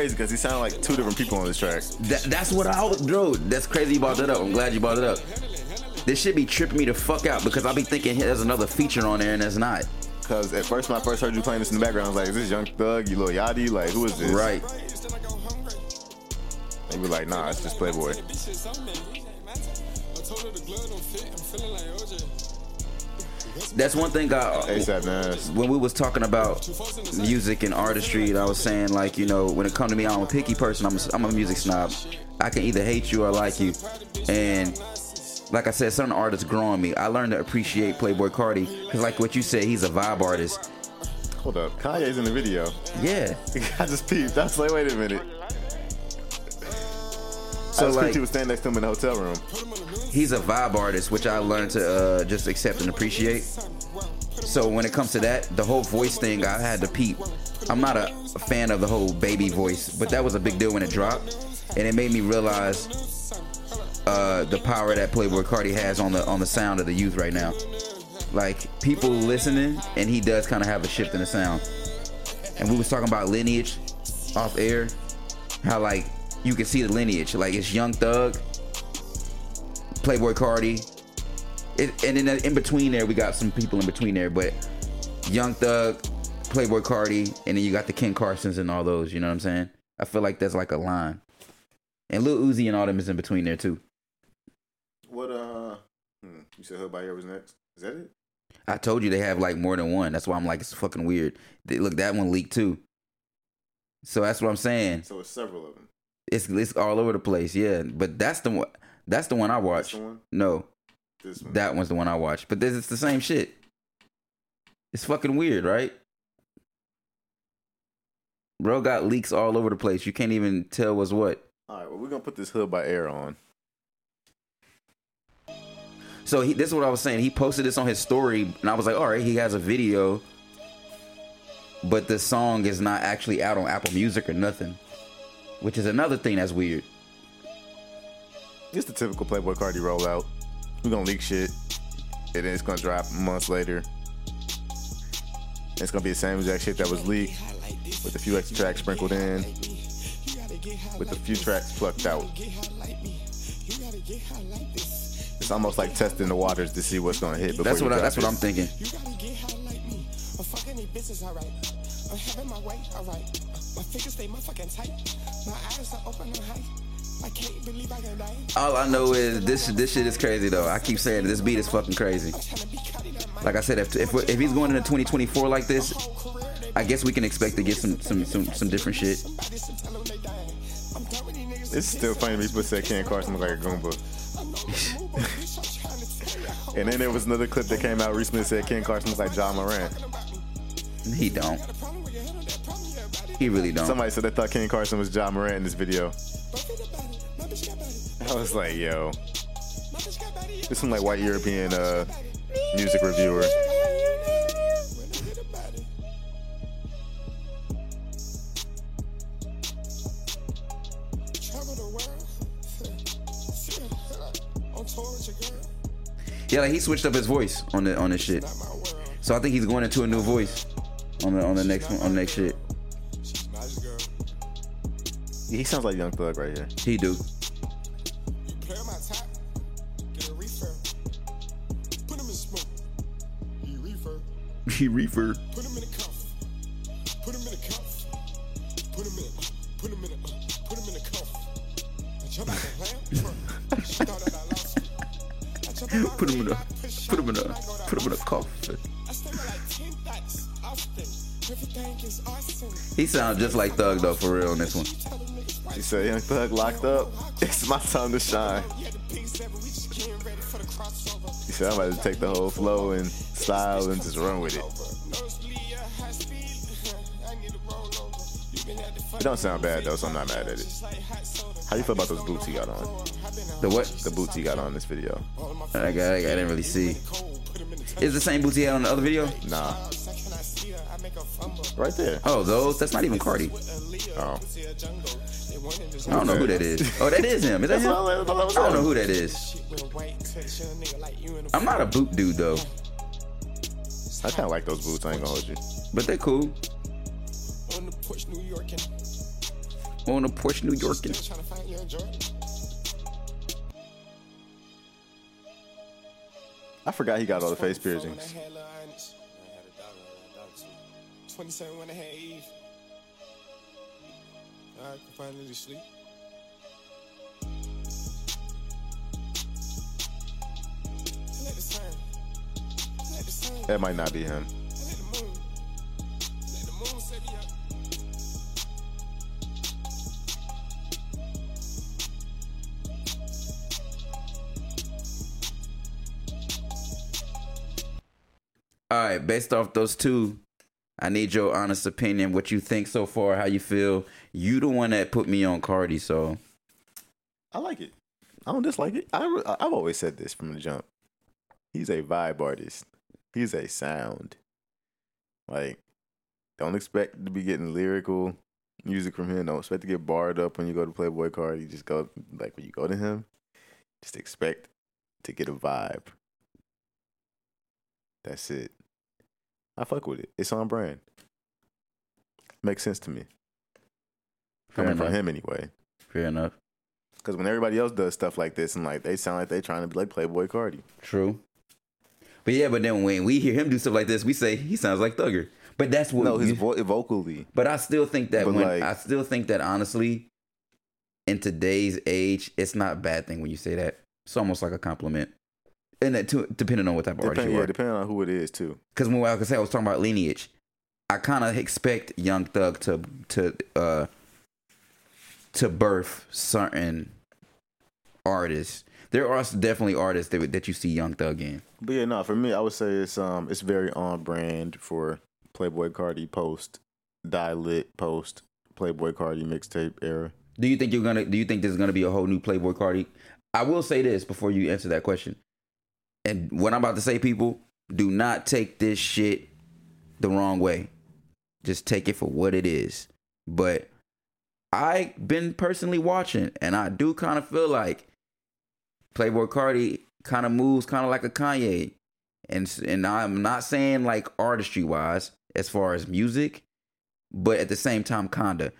crazy because he sounded like two different people on this track. That, that's what I was, bro. That's crazy you brought that up. I'm glad you brought it up. This shit be tripping me the fuck out because I'll be thinking hey, there's another feature on there and there's not. Because at first, when I first heard you playing this in the background, I was like, is this Young Thug, you little Yachty? Like, who is this? Right. praise, then I go hungry. And you were like, nah, it's just Playboy. That's one thing I ASAP Nas. when we was talking about music and artistry, and I was saying like, you know, when it come to me, I'm a picky person. I'm a, I'm a music snob. I can either hate you or like you, and like I said, certain artists grow on me. I learned to appreciate Playboi Carti because, like what you said, he's a vibe artist. Hold up. Kanye's in the video. Yeah. I just peeped. I was like, wait a minute. So I just like, you was standing next to him in the hotel room. He's a vibe artist, which I learned to uh, just accept and appreciate. So when it comes to that, the whole voice thing, I had to peep. I'm not a, fan of the whole baby voice, but that was a big deal when it dropped, and it made me realize uh, the power that Playboi Carti has on the on the sound of the youth right now. Like people listening, and he does kind of have a shift in the sound. And we was talking about lineage off air, how like you can see the lineage. Like it's Young Thug, Playboi Carti, it, and in in between there we got some people in between there, but Young Thug, Playboi Carti, and then you got the Ken Carsons and all those. You know what I'm saying? I feel like that's like a line. And Lil Uzi and all them is in between there too. What, uh, hmm, you said Hood by Air was next? Is that it? I told you they have like more than one. That's why I'm like it's fucking weird. They, look, that one leaked too. So that's what I'm saying. So it's several of them. It's it's all over the place, yeah. But that's the one. That's the one I watched. one? No, This one. that one's the one I watched. But this it's the same shit. It's fucking weird, right? Bro got leaks all over the place. You can't even tell what's what. All right, well, we're gonna put this hood by air on. So he, this is what I was saying. He posted this on his story, and I was like, all right, he has a video, but the song is not actually out on Apple Music or nothing, which is another thing that's weird. It's the typical Playboi Carti rollout. We're gonna leak shit, and then it's gonna drop months later. It's gonna be the same exact shit that was leaked, with a few extra tracks sprinkled in, with a few tracks plucked out. It's almost like testing the waters to see what's gonna hit. Before That's what I, drop that's what it. I'm thinking. You gotta get high like me. I'm fucking these bitches, alright. I'm having my way, alright. My fingers stay motherfucking tight. My eyes are open and high. I can't believe I can die. All I know is this this shit is crazy though. I keep saying it, this beat is fucking crazy. Like I said, if if, if he's going into 2024 like this, I guess we can expect to get some some some, some different shit. It's still funny to me. People said Ken Carson look like a Goomba. and then there was another clip that came out recently that said Ken Carson looks like Ja Morant. He don't. He really don't. Somebody said they thought Ken Carson was Ja Morant in this video. I was like, yo, this some like white European uh, music reviewer. Travel the world. On tour with your girl. Yeah, like he switched up his voice on the on this shit. Not my world. So I think he's going into a new voice on the on the next one on the next shit. She's a nice girl. He sounds like Young Thug right here. He do. He refer. Put him in a cuff. Put him in a cuff. Put him in a. Put him in a. Put him in a cuff. I jump out the lamp. She thought that I lost me. I jump out Put him in a put him in a shot, I go put him in a down. coffin. I stay with like 10 thoughts often. Everything is awesome. He sounds just like Thug though, for real on this one. Tell them niggas right He said Young Thug locked up. It's my time to shine. Yeah, the P7, we just getting ready for the crossover. He said I'm about to take the whole flow and style and just run with it. Nosebleed, yeah, high speed. I need to roll over. You been at the It don't sound bad though, so I'm not mad at it. How you feel about those boots he got on? The what? The boots he got on in this video. I, got, I didn't really see. Is the same boots he had on the other video? Nah, Second I see her, I make a fumble. right there. Oh, those? That's not even Carti. Oh. See a jungle. They wanted this I don't know who that is. Oh, that is him. Is that him? all- that's all I don't know who that is. shit with white touch. A nigga like you in a I'm not a boot dude though, I kind of like those boots. I ain't gonna hold you. but they're cool. on the porch, New York, and On the Porsche New York. still trying to find your Jordan. I forgot he got all the face piercings. 27 when I had Eve. I can finally sleep. I let the sun. That might not be him. I let the moon. I let the moon set me up. All right, based off those two, I need your honest opinion. What you think so far? How you feel? You the one that put me on Carti, so I like it. I don't dislike it. I, re- I've always said this from the jump. He's a vibe artist. He's a sound. Like, don't expect to be getting lyrical music from him. Don't expect to get barred up when you go to Playboy Card. You just go like when you go to him. Just expect to get a vibe. That's it. I fuck with it. It's on brand. Makes sense to me. fair Coming from him anyway. Fair enough. Because when everybody else does stuff like this, and like they sound like they're trying to be like Playboi Carti. True. But yeah, but then when we hear him do stuff like this, we say he sounds like Thugger. But that's what No, his vo- vocally. But I still think that But when like- I still think that honestly, in today's age, it's not a bad thing when you say that. It's almost like a compliment. And that too, depending on what type of artist Depend, you yeah, are. depending on who it is too. Because when I said, I was talking about lineage. I kind of expect Young Thug to to uh to birth certain artists. There are definitely artists that that you see Young Thug in. But yeah, no, for me, I would say it's um it's very on brand for Playboi Carti post, Die Lit post, Playboi Carti mixtape era. Do you think you're gonna? Do you think there's gonna be a whole new Playboi Carti? I will say this before you answer that question, and what I'm about to say, people, do not take this shit the wrong way. Just take it for what it is. But I've been personally watching, and I do kind of feel like Playboi Carti kind of moves kind of like a Kanye, and and I'm not saying like artistry wise as far as music, but at the same time, kinda.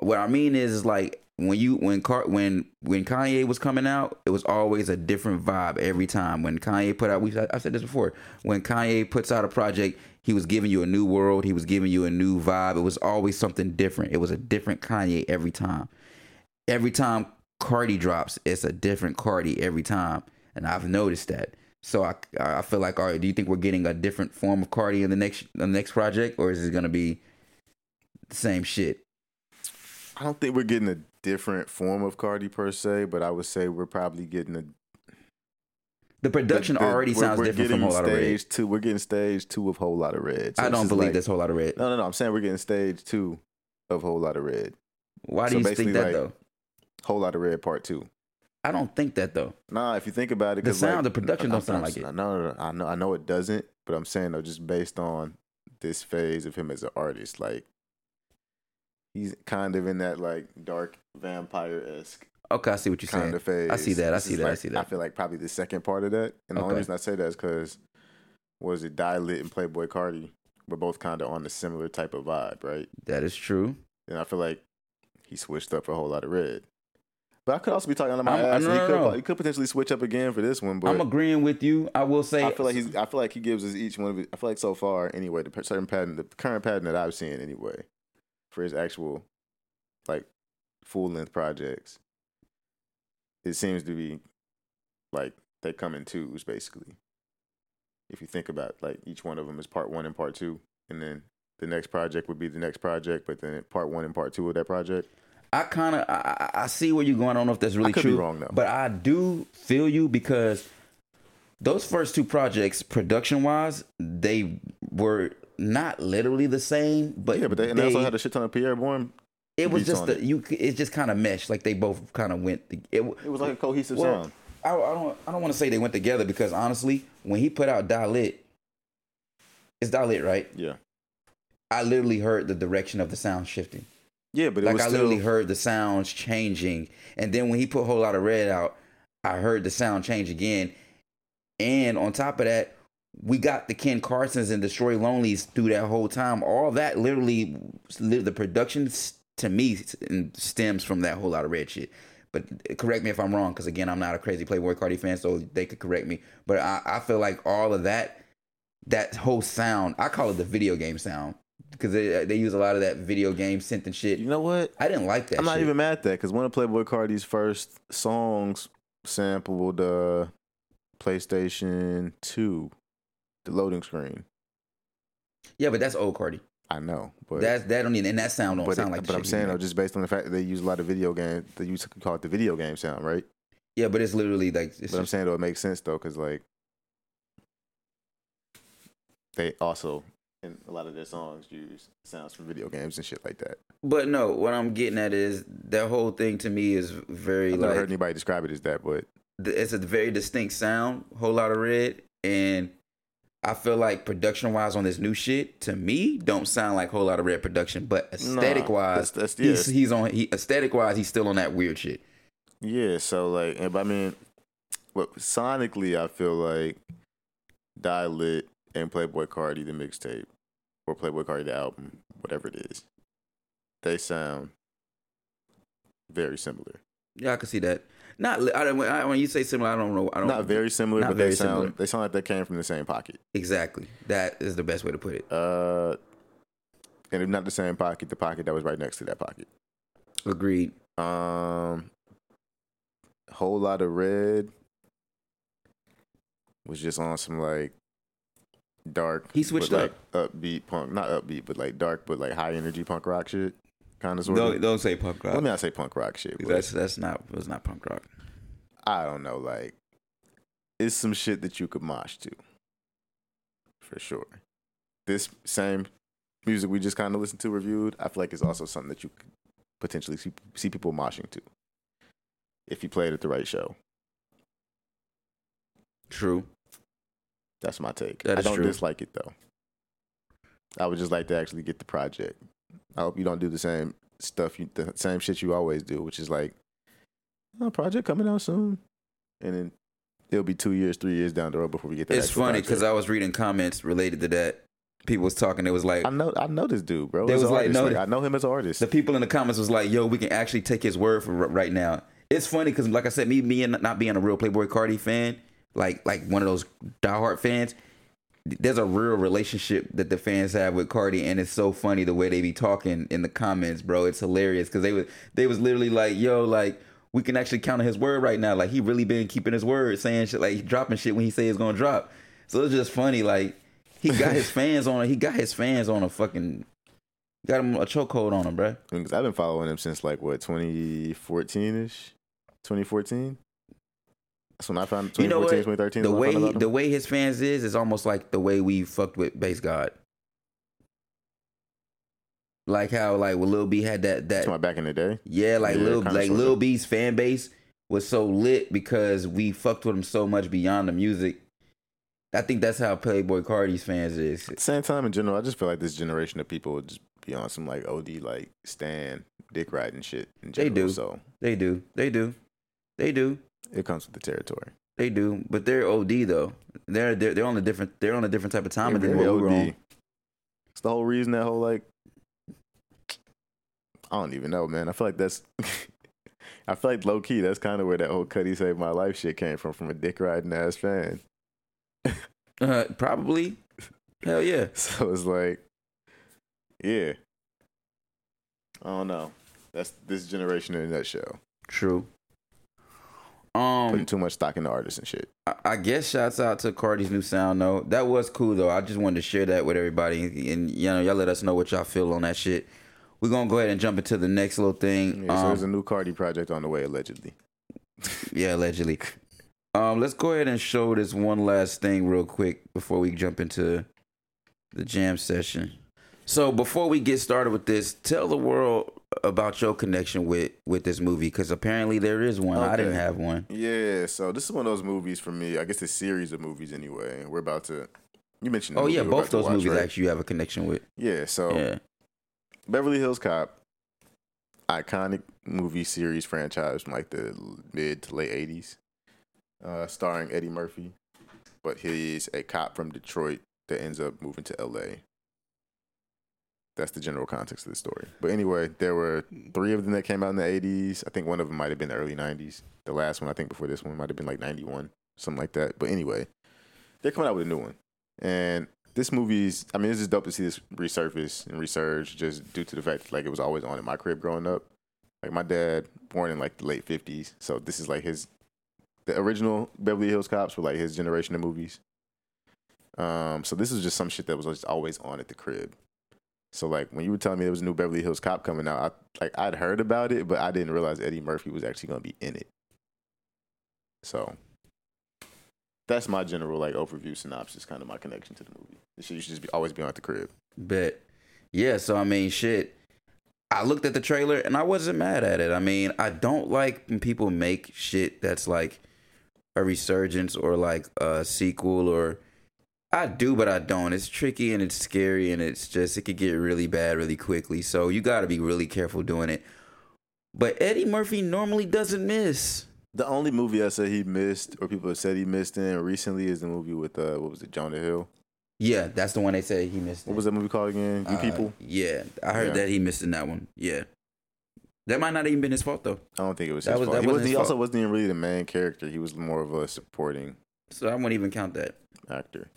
What I mean is, is like when you when Car- when when Kanye was coming out, it was always a different vibe every time. When Kanye put out, we I said this before. When Kanye puts out a project, he was giving you a new world. He was giving you a new vibe. It was always something different. It was a different Kanye every time. Every time Carti drops, it's a different Carti every time, and I've noticed that. So I I feel like, all right, do you think we're getting a different form of Carti in the next the next project, or is it gonna be the same shit? I don't think we're getting a different form of Carti per se, but I would say we're probably getting a The production the- the- already we're- sounds we're different from Whole Lotta Red. Two, we're getting stage two of Whole Lotta Red. So I don't believe like- this Whole Lotta Red. No, no, no. I'm saying we're getting stage two of Whole Lotta Red. Why do so you think that like- though? Whole Lotta Red Part Two. I don't think that though. Nah, if you think about it, The sound, like, the production don't sound like it. No, no, no, I know, I know it doesn't, but I'm saying though, just based on this phase of him as an artist, like he's kind of in that like dark vampire esque Okay, I see what you're saying. of phase. I see that. I see that. I see that. I feel like probably the second part of that, and the only reason I say that is because was it Die Lit and Playboi Carti were both kind of on the similar type of vibe, right? That is true. And I feel like he switched up a Whole Lotta Red. But I could also be talking on my I'm- ass. no, and he, no, could, no. he could potentially switch up again for this one, but I'm agreeing with you. I will say I feel like he's. I feel like he gives us each one of. His, I feel like so far, anyway, the certain pattern, the current pattern that I've seen, anyway, for his actual, like, full length projects, it seems to be, like, they come in twos, basically. If you think about like each one of them is part one and part two, and then the next project would be the next project, but then part one and part two of that project. I kind of I, I see where you're going. I don't know if that's really could be true. wrong, though. But I do feel you because those first two projects, production wise, they were not literally the same. But Yeah, but they, and they also had a shit ton of Pi'erre Bourne. it was just the, it. you. It just kind of meshed. Like they both kind of went. It, It was like a cohesive well, sound. I, I don't. I don't want to say they went together because honestly, when he put out Die Lit, it's Die Lit, right? Yeah, I literally heard the direction of the sound shifting. Yeah, but it like was I still, literally heard the sounds changing, and then when he put a Whole Lotta Red out, I heard the sound change again. And on top of that, we got the Ken Carsons and Destroy Lonelies through that whole time. All that literally, the production to me stems from that Whole Lotta Red shit. But uh, correct me if I'm wrong, because again, I'm not a crazy Playboi Carti fan, so they could correct me. But I, I feel like all of that, that whole sound, I call it the video game sound. Because they, they use a lot of that video game synth and shit. You know what? I didn't like that. I'm not shit. even mad at that because one of Playboi Carti's first songs sampled uh, PlayStation 2, the loading screen. Yeah, but that's old Carti. I know, but That's that don't even and that sound don't sound like. but I'm saying though, just based on the fact that they use a lot of video game, they use to call it the video game sound, right? yeah, but it's literally like. It's but I'm saying though, it makes sense though because like they also in a lot of their songs use sounds from video games and shit like that. but no, what I'm getting at is that whole thing to me is very like. I've never like heard anybody describe it as that, but it's a very distinct sound, Whole Lotta Red, and I feel like production wise on this new shit to me don't sound like Whole Lotta Red production, but aesthetic wise, that's- that's- he's, yeah. he's on he aesthetic wise he's still on that weird shit. Yeah, so like, and- I mean, but sonically, I feel like Die Lit and Playboi Carti, the mixtape, or Playboi Carti, the album, whatever it is, they sound very similar. Yeah, I can see that. Not I don't I, when you say similar, I don't know. I don't Not very similar, not but very they sound similar. they sound like they came from the same pocket. exactly. That is the best way to put it. Uh, and if not the same pocket, the pocket that was right next to that pocket. Agreed. Um, Whole Lotta Red was just on some like dark. He switched but, like, upbeat punk, not upbeat, but like dark, but like high energy punk rock shit, kind of sort Don't of. don't say punk rock. Let me not say punk rock shit. That's that's not was not punk rock. I don't know, like it's some shit that you could mosh to. For sure. This same music we just kind of listened to reviewed, I feel like it's also something that you could potentially see, see people moshing to. If you played it at the right show. True. That's my take. That I don't true. dislike it though. I would just like to actually get the project. I hope you don't do the same stuff, you, the same shit you always do, which is like, oh, project coming out soon, and then it'll be two years, three years down the road before we get that. It's funny because I was reading comments related to that. People was talking. It was like I know, I know this dude, bro. They As was like, no, I know him as an artist. the people in the comments was like, "Yo, we can actually take his word for r- right now." It's funny because, like I said, me me and not being a real Playboi Carti fan, like like one of those diehard fans, there's a real relationship that the fans have with Carti, and it's so funny the way they be talking in the comments, bro. It's hilarious because they was they was literally like, "Yo, like." We can actually count on his word right now. Like he really been keeping his word, saying shit like dropping shit when he say it's gonna drop. So it's just funny. Like he got his fans on. He got his fans on a fucking got him a chokehold on him, bro. Because I've been following him since like what 2014 ish, 2014. That's when I found 2014, You know what? 2013. The is when I way he, the way his fans is is almost like the way we fucked with BasedGod. Like how like when Lil B had that that about back in the day. yeah like Yeah, Lil like sorta. B's fan base was so lit because we fucked with him so much beyond the music. I think that's how Playboi Carti's fans is. At the same time, in general, I just feel like this generation of people would just be on some like OD like Stan dick riding shit. In They do. So They do, they do, they do, it comes with the territory. they do. But they're OD though. They're they're, they're on a different they're on a different type of time than what we were on. It's the whole reason that whole like I don't even know, man. I feel like that's I feel like low key that's kind of where that whole Cuddy Saved My Life shit came from, from a dick riding ass fan. Uh, probably. Hell yeah. So it's like, yeah. I don't know. That's this generation in a nutshell. True. Putting Um, too much stock in the artists and shit. I, I guess shouts out to Carti's new sound though. That was cool though. I just wanted to share that with everybody, and you know, y'all let us know what y'all feel on that shit. We're gonna go ahead and jump into the next little thing. Yeah, so Um, there's a new Carti project on the way, allegedly. yeah, allegedly. Um, let's go ahead and show this one last thing real quick before we jump into the jam session. So before we get started with this, tell the world about your connection with with this movie because apparently there is one. I didn't have one. Yeah, so this is one of those movies for me. I guess a series of movies anyway. We're about to. You mentioned. Oh yeah, both those watch, movies right? actually you have a connection with. Yeah, so Yeah. Beverly Hills Cop, iconic movie series franchise from like the mid to late '80s, uh, starring Eddie Murphy, but he's a cop from Detroit that ends up moving to LA. That's the general context of the story. But anyway, there were three of them that came out in the '80s. I think one of them might have been the early '90s. The last one, I think, before this one might have been like '91, something like that. But anyway, they're coming out with a new one, and this movie's. I mean, it's just dope to see this resurface and resurge, just due to the fact that, like it was always on in my crib growing up. Like my dad, born in like the late '50s, so this is like his. The original Beverly Hills Cops were like his generation of movies. Um, so this is just some shit that was just always on at the crib. So like when you were telling me there was a new Beverly Hills Cop coming out, I, like I'd heard about it, but I didn't realize Eddie Murphy was actually gonna be in it. So that's my general like overview synopsis, kind of my connection to the movie. Used to just be always be on at the crib. Bet. Yeah, so I mean, shit. I looked at the trailer and I wasn't mad at it. I mean, I don't like when people make shit that's like a resurgence or like a sequel or I do, but I don't. It's tricky and it's scary and it's just it could get really bad really quickly. So you got to be really careful doing it. But Eddie Murphy normally doesn't miss. The only movie I said he missed, or people have said he missed in recently, is the movie with uh, what was it, Jonah Hill? Yeah, that's the one they said he missed. What was that movie called again? You Uh, People. Yeah, I heard Yeah. that he missed in that one. Yeah. That might not even been his fault though. I don't think it was That his was- fault. that he wasn't He also fault. wasn't even really the main character. He was more of a supporting So I wouldn't even count that. actor.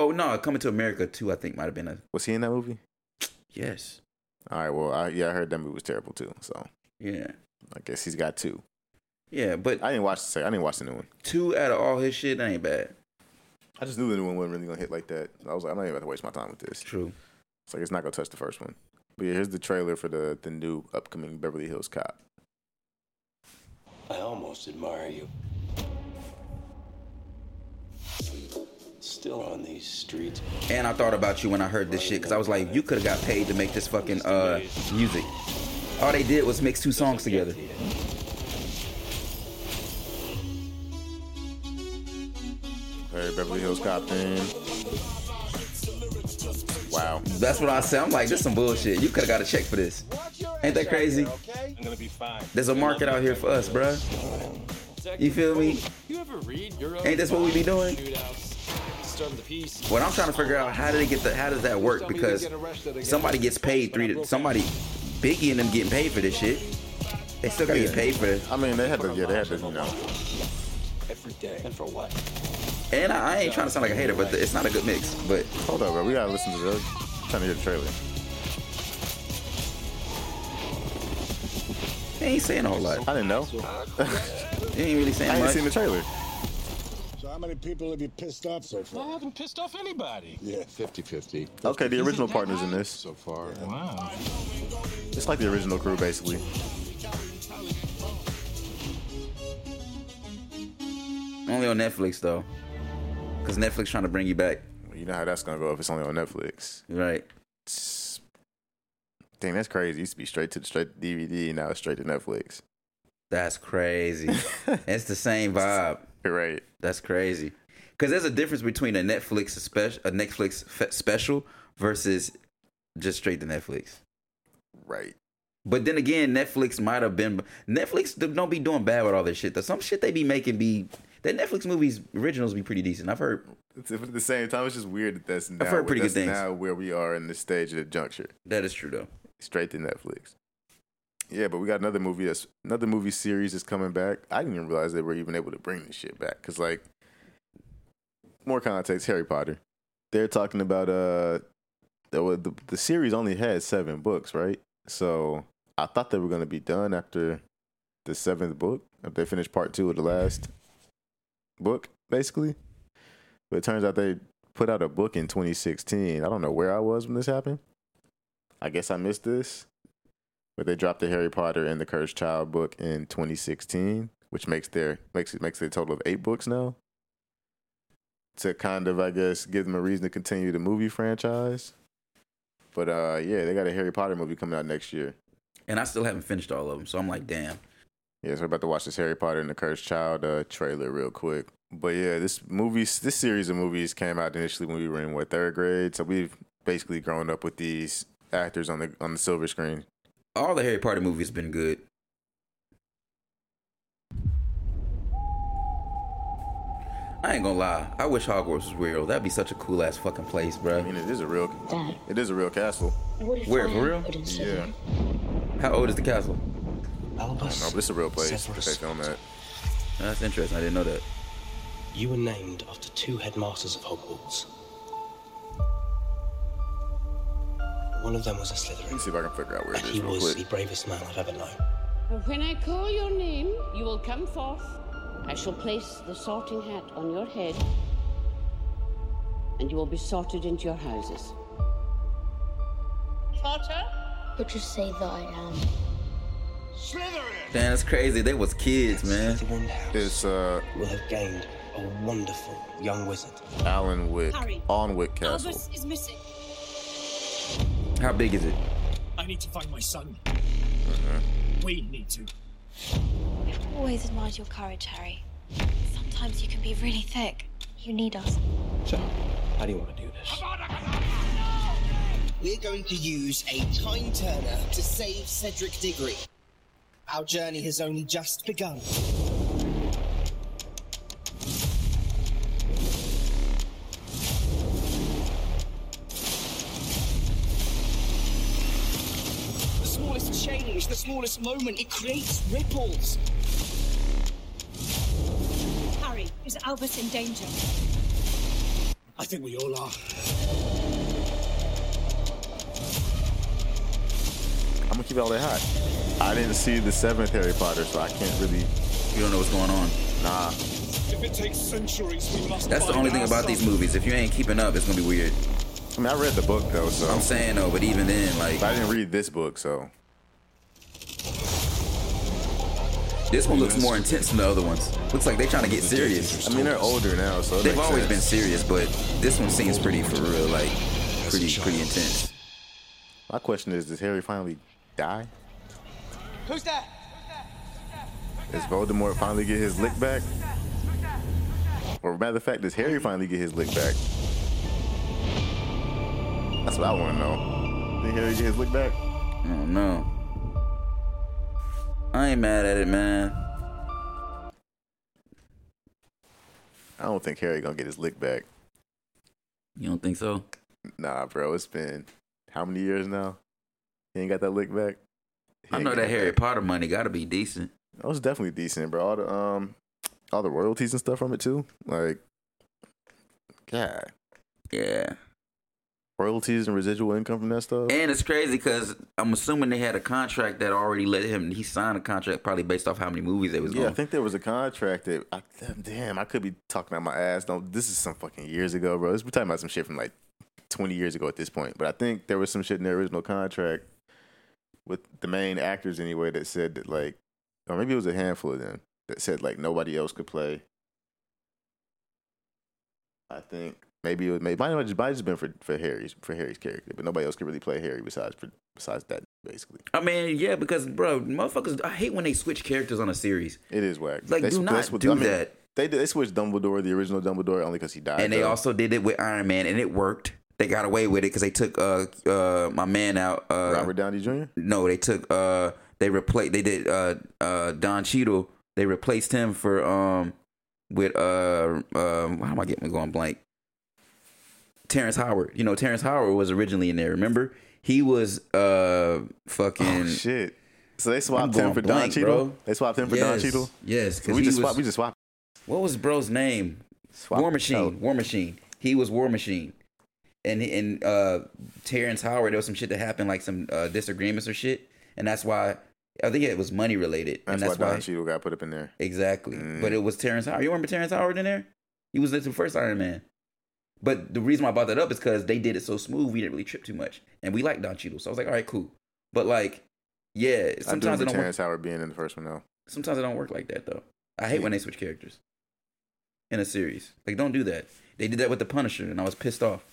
Oh no, Coming to America too. I think might have been a Was he in that movie? yes. All right. Well, I, yeah, I heard that movie was terrible too. So Yeah, I guess he's got two. yeah, but I didn't watch the second. I didn't watch the new one. two out of all his shit that ain't bad. I just knew the new one wasn't really gonna hit like that. I was like, I'm not even about to waste my time with this. True. It's like it's not gonna touch the first one. But yeah, here's the trailer for the the new upcoming Beverly Hills Cop. I almost admire you. Still on these streets. And I thought about you when I heard this shit because I was like, you could have got paid to make this fucking uh music. All they did was mix two songs together. Hey, Beverly Hills Cop theme. Wow. That's what I said. I'm like, this some bullshit. You could have got a check for this. Ain't that crazy? I'm gonna be fine. There's a market out here for us, bruh. You feel me? You ever read Euro Ain't this what we be doing? What I'm trying to figure out how do they get the how does that work? Because somebody gets paid three to somebody Biggie and them getting paid for this shit. They still gotta get paid for it. I mean, they had to, yeah, they had to, you know. Every day. And for what? And I, I ain't trying to sound like a hater, but the, it's not a good mix. But Hold up, bro. We gotta listen to the. Trying to hear the trailer. they ain't saying a whole lot. I didn't know. They ain't really saying I ain't much. seen the trailer. So how many people have you pissed off so far? I haven't pissed off anybody. Yeah. 50-50 Okay, the original partners in this. so far. Wow. It's like the original crew, basically. Only on Netflix though, because Netflix trying to bring you back. You know how that's gonna go if it's only on Netflix. Right. It's- Dang, that's crazy. It used to be straight to the straight to DVD, now it's straight to Netflix. That's crazy. it's the same vibe. Right. That's crazy. Because there's a difference between a Netflix special, a Netflix fe- special versus just straight to Netflix. Right. But then again, Netflix might have been Netflix don't be doing bad with all this shit. Though some shit they be making be that Netflix movies originals be pretty decent. I've heard It's, at the same time, it's just weird that that's now, heard pretty good things. now where we are in this stage of the juncture. that is true though. Straight to Netflix. Yeah, but we got another movie that's another movie series is coming back. I didn't even realize they were even able to bring this shit back. Cause like more context, Harry Potter. They're talking about uh the the, the series only had seven books, right? So I thought they were gonna be done after the seventh book. If they finished part two of the last book, basically. But it turns out they put out a book in 2016. I don't know where I was when this happened. I guess I missed this. But they dropped the Harry Potter and the Cursed Child book in 2016, which makes their makes it makes it a total of eight books now. To kind of, I guess, give them a reason to continue the movie franchise. But uh, yeah, they got a Harry Potter movie coming out next year. And I still haven't finished all of them, so I'm like, damn. Yeah, so we're about to watch this Harry Potter and the Cursed Child uh, trailer real quick. But yeah, this movie, this series of movies came out initially when we were in what third grade, so we've basically grown up with these actors on the on the silver screen. All the Harry Potter movies been good. I ain't gonna lie. I wish Hogwarts was real. That'd be such a cool ass fucking place, bruh. I mean, it is a real, Dad, it is a real castle. what if Where, for real? Yeah, How old is the castle? Albus. no, but it's a real place that Severus they filmed at. That's interesting. I didn't know that. You were named after two headmasters of Hogwarts. One of them was a Slytherin. Let me see if I can figure out where and it is he real was quick. the bravest man I've ever known. When I call your name, you will come forth. I shall place the sorting hat on your head, and you will be sorted into your houses. Potter? But you say that I am. Slytherin! Damn, that's crazy. They was kids, man. Slytherin House It's uh, will have gained a wonderful young wizard. Alan Wick, Harry. Alnwick Castle. Albus is missing. How big is it? I need to find my son. Mm-hmm. We need to. I've always admired your courage, Harry. Sometimes you can be really thick. You need us. So, how do you want to do this? We're going to use a time turner to save Cedric Diggory. Our journey has only just begun. Change, the smallest moment, it creates ripples. Harry, is Albus in danger? I think we all are. I'm gonna keep it all that hot. I didn't see the seventh Harry Potter, so I can't really. You don't know what's going on. Nah, If it takes centuries, we must That's the only thing about these movies. If you ain't keeping up, it's gonna be weird. I mean, I read the book though, so I'm saying though, but even then, like, But I didn't read this book, so This one looks more intense than the other ones. Looks like they're trying to get serious. I mean, they're older now, so They've always sense. been serious, but this one seems pretty for real, like pretty pretty intense. My question is, does Harry finally die? Who's that? Does Voldemort finally get his lick back? Or matter of fact, does Harry finally get his lick back? That's what I want to know. Did Harry get his lick back? I don't know. I ain't mad at it, man. I don't think Harry gonna get his lick back. You don't think so? Nah, bro. It's been how many years now? He ain't got that lick back. He I know that Harry back. Potter money got to be decent. That was definitely decent, bro. All the um, all the royalties and stuff from it too. Like, God, Yeah. Royalties and residual income from that stuff. And it's crazy because I'm assuming they had a contract that already let him. He signed a contract probably based off how many movies they was Yeah, I think there was a contract that. I, damn, I could be talking out my ass. No, this is some fucking years ago, bro. This, we're talking about some shit from like 20 years ago at this point. But I think there was some shit in the original contract with the main actors anyway that said that like, or maybe it was a handful of them that said like nobody else could play. I think maybe it was maybe might have just might have just been for for Harry's for Harry's character, but nobody else could really play Harry besides for besides that basically. I mean, yeah, because bro, motherfuckers, I hate when they switch characters on a series. It is whack. Like, do not that's do that. They did- they switched Dumbledore, the original Dumbledore, only because he died. and they though. also did it with Iron Man, and it worked. They got away with it because they took uh uh my man out. Uh, Robert Downey Jr. No, they took uh they replaced they did uh uh Don Cheadle. They replaced him for um with uh um how am I getting me going blank? Terrence Howard. You know Terrence Howard was originally in there. Remember he was uh fucking Oh shit! So they swapped him for Don blank, Cheadle. bro. They swapped him for Don Yes, Cheadle. Yes, So we just was- swapped. We just swapped. What was bro's name? Swap War. Machine. War Machine. He was War Machine. And and uh Terrence Howard, there was some shit that happened, like some uh, disagreements or shit, and that's why I think it was money related, That's, and that's why why Don Cheadle got put up in there. exactly. Mm. But it was Terrence Howard. You remember Terrence Howard in there? He was the first Iron Man. But the reason why I brought that up is because they did it so smooth, we didn't really trip too much, and we liked Don Cheadle, so I was like, all right, cool. But like, yeah, I do sometimes it remember don't Terrence work. Howard being in the first one though. Sometimes it don't work like that though. I hate when they switch characters in a series. Like, don't do that. They did that with the Punisher, and I was pissed off.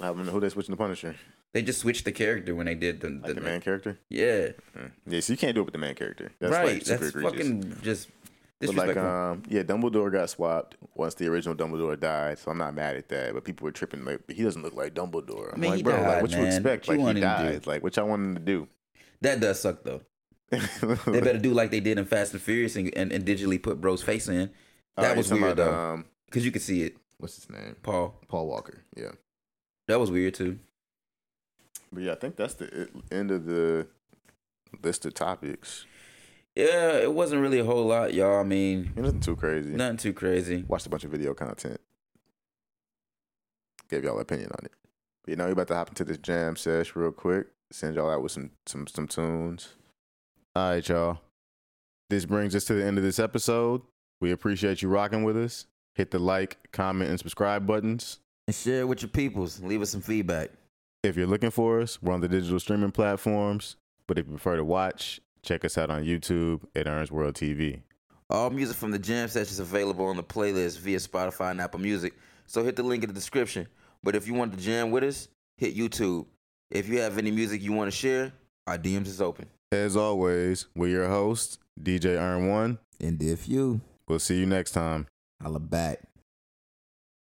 I don't know who they switching the Punisher. They just switched the character when they did the Like the main character. Yeah, Mm. Yeah, so you can't do it with the main character. That's right. like super That's egregious. fucking just But like, um, yeah, Dumbledore got swapped once the original Dumbledore died, so I'm not mad at that. But people were tripping like he doesn't look like Dumbledore. I'm I mean, like, bro, died, like what you expect? What you like want he him to do? died. Like what y'all want him to do? that does suck though. they better do like they did in Fast and Furious and, and, and digitally put bro's face in. That you was weird about, though, Um, because you could see it. what's his name? Paul. Paul Walker. Yeah. That was weird too. But yeah, I think that's the end of the list of topics. Yeah, it wasn't really a whole lot, y'all. I mean, Nothing too crazy. nothing too crazy. Watched a bunch of video content. Gave y'all opinion on it. But you know, we about to hop into this jam sesh real quick. Send y'all out with some some some tunes. All right, y'all. This brings us to the end of this episode. We appreciate you rocking with us. Hit the like, comment, and subscribe buttons. And share it with your peoples. Leave us some feedback. If you're looking for us, we're on the digital streaming platforms. But if you prefer to watch, check us out on YouTube at Ern's World TV. All music from the jam sessions available on the playlist via Spotify and Apple Music. So hit the link in the description. But if you want to jam with us, hit YouTube. If you have any music you want to share, our DMs is open. As always, we're your hosts, DJ Ern1. And if you, We'll see you next time. holla back.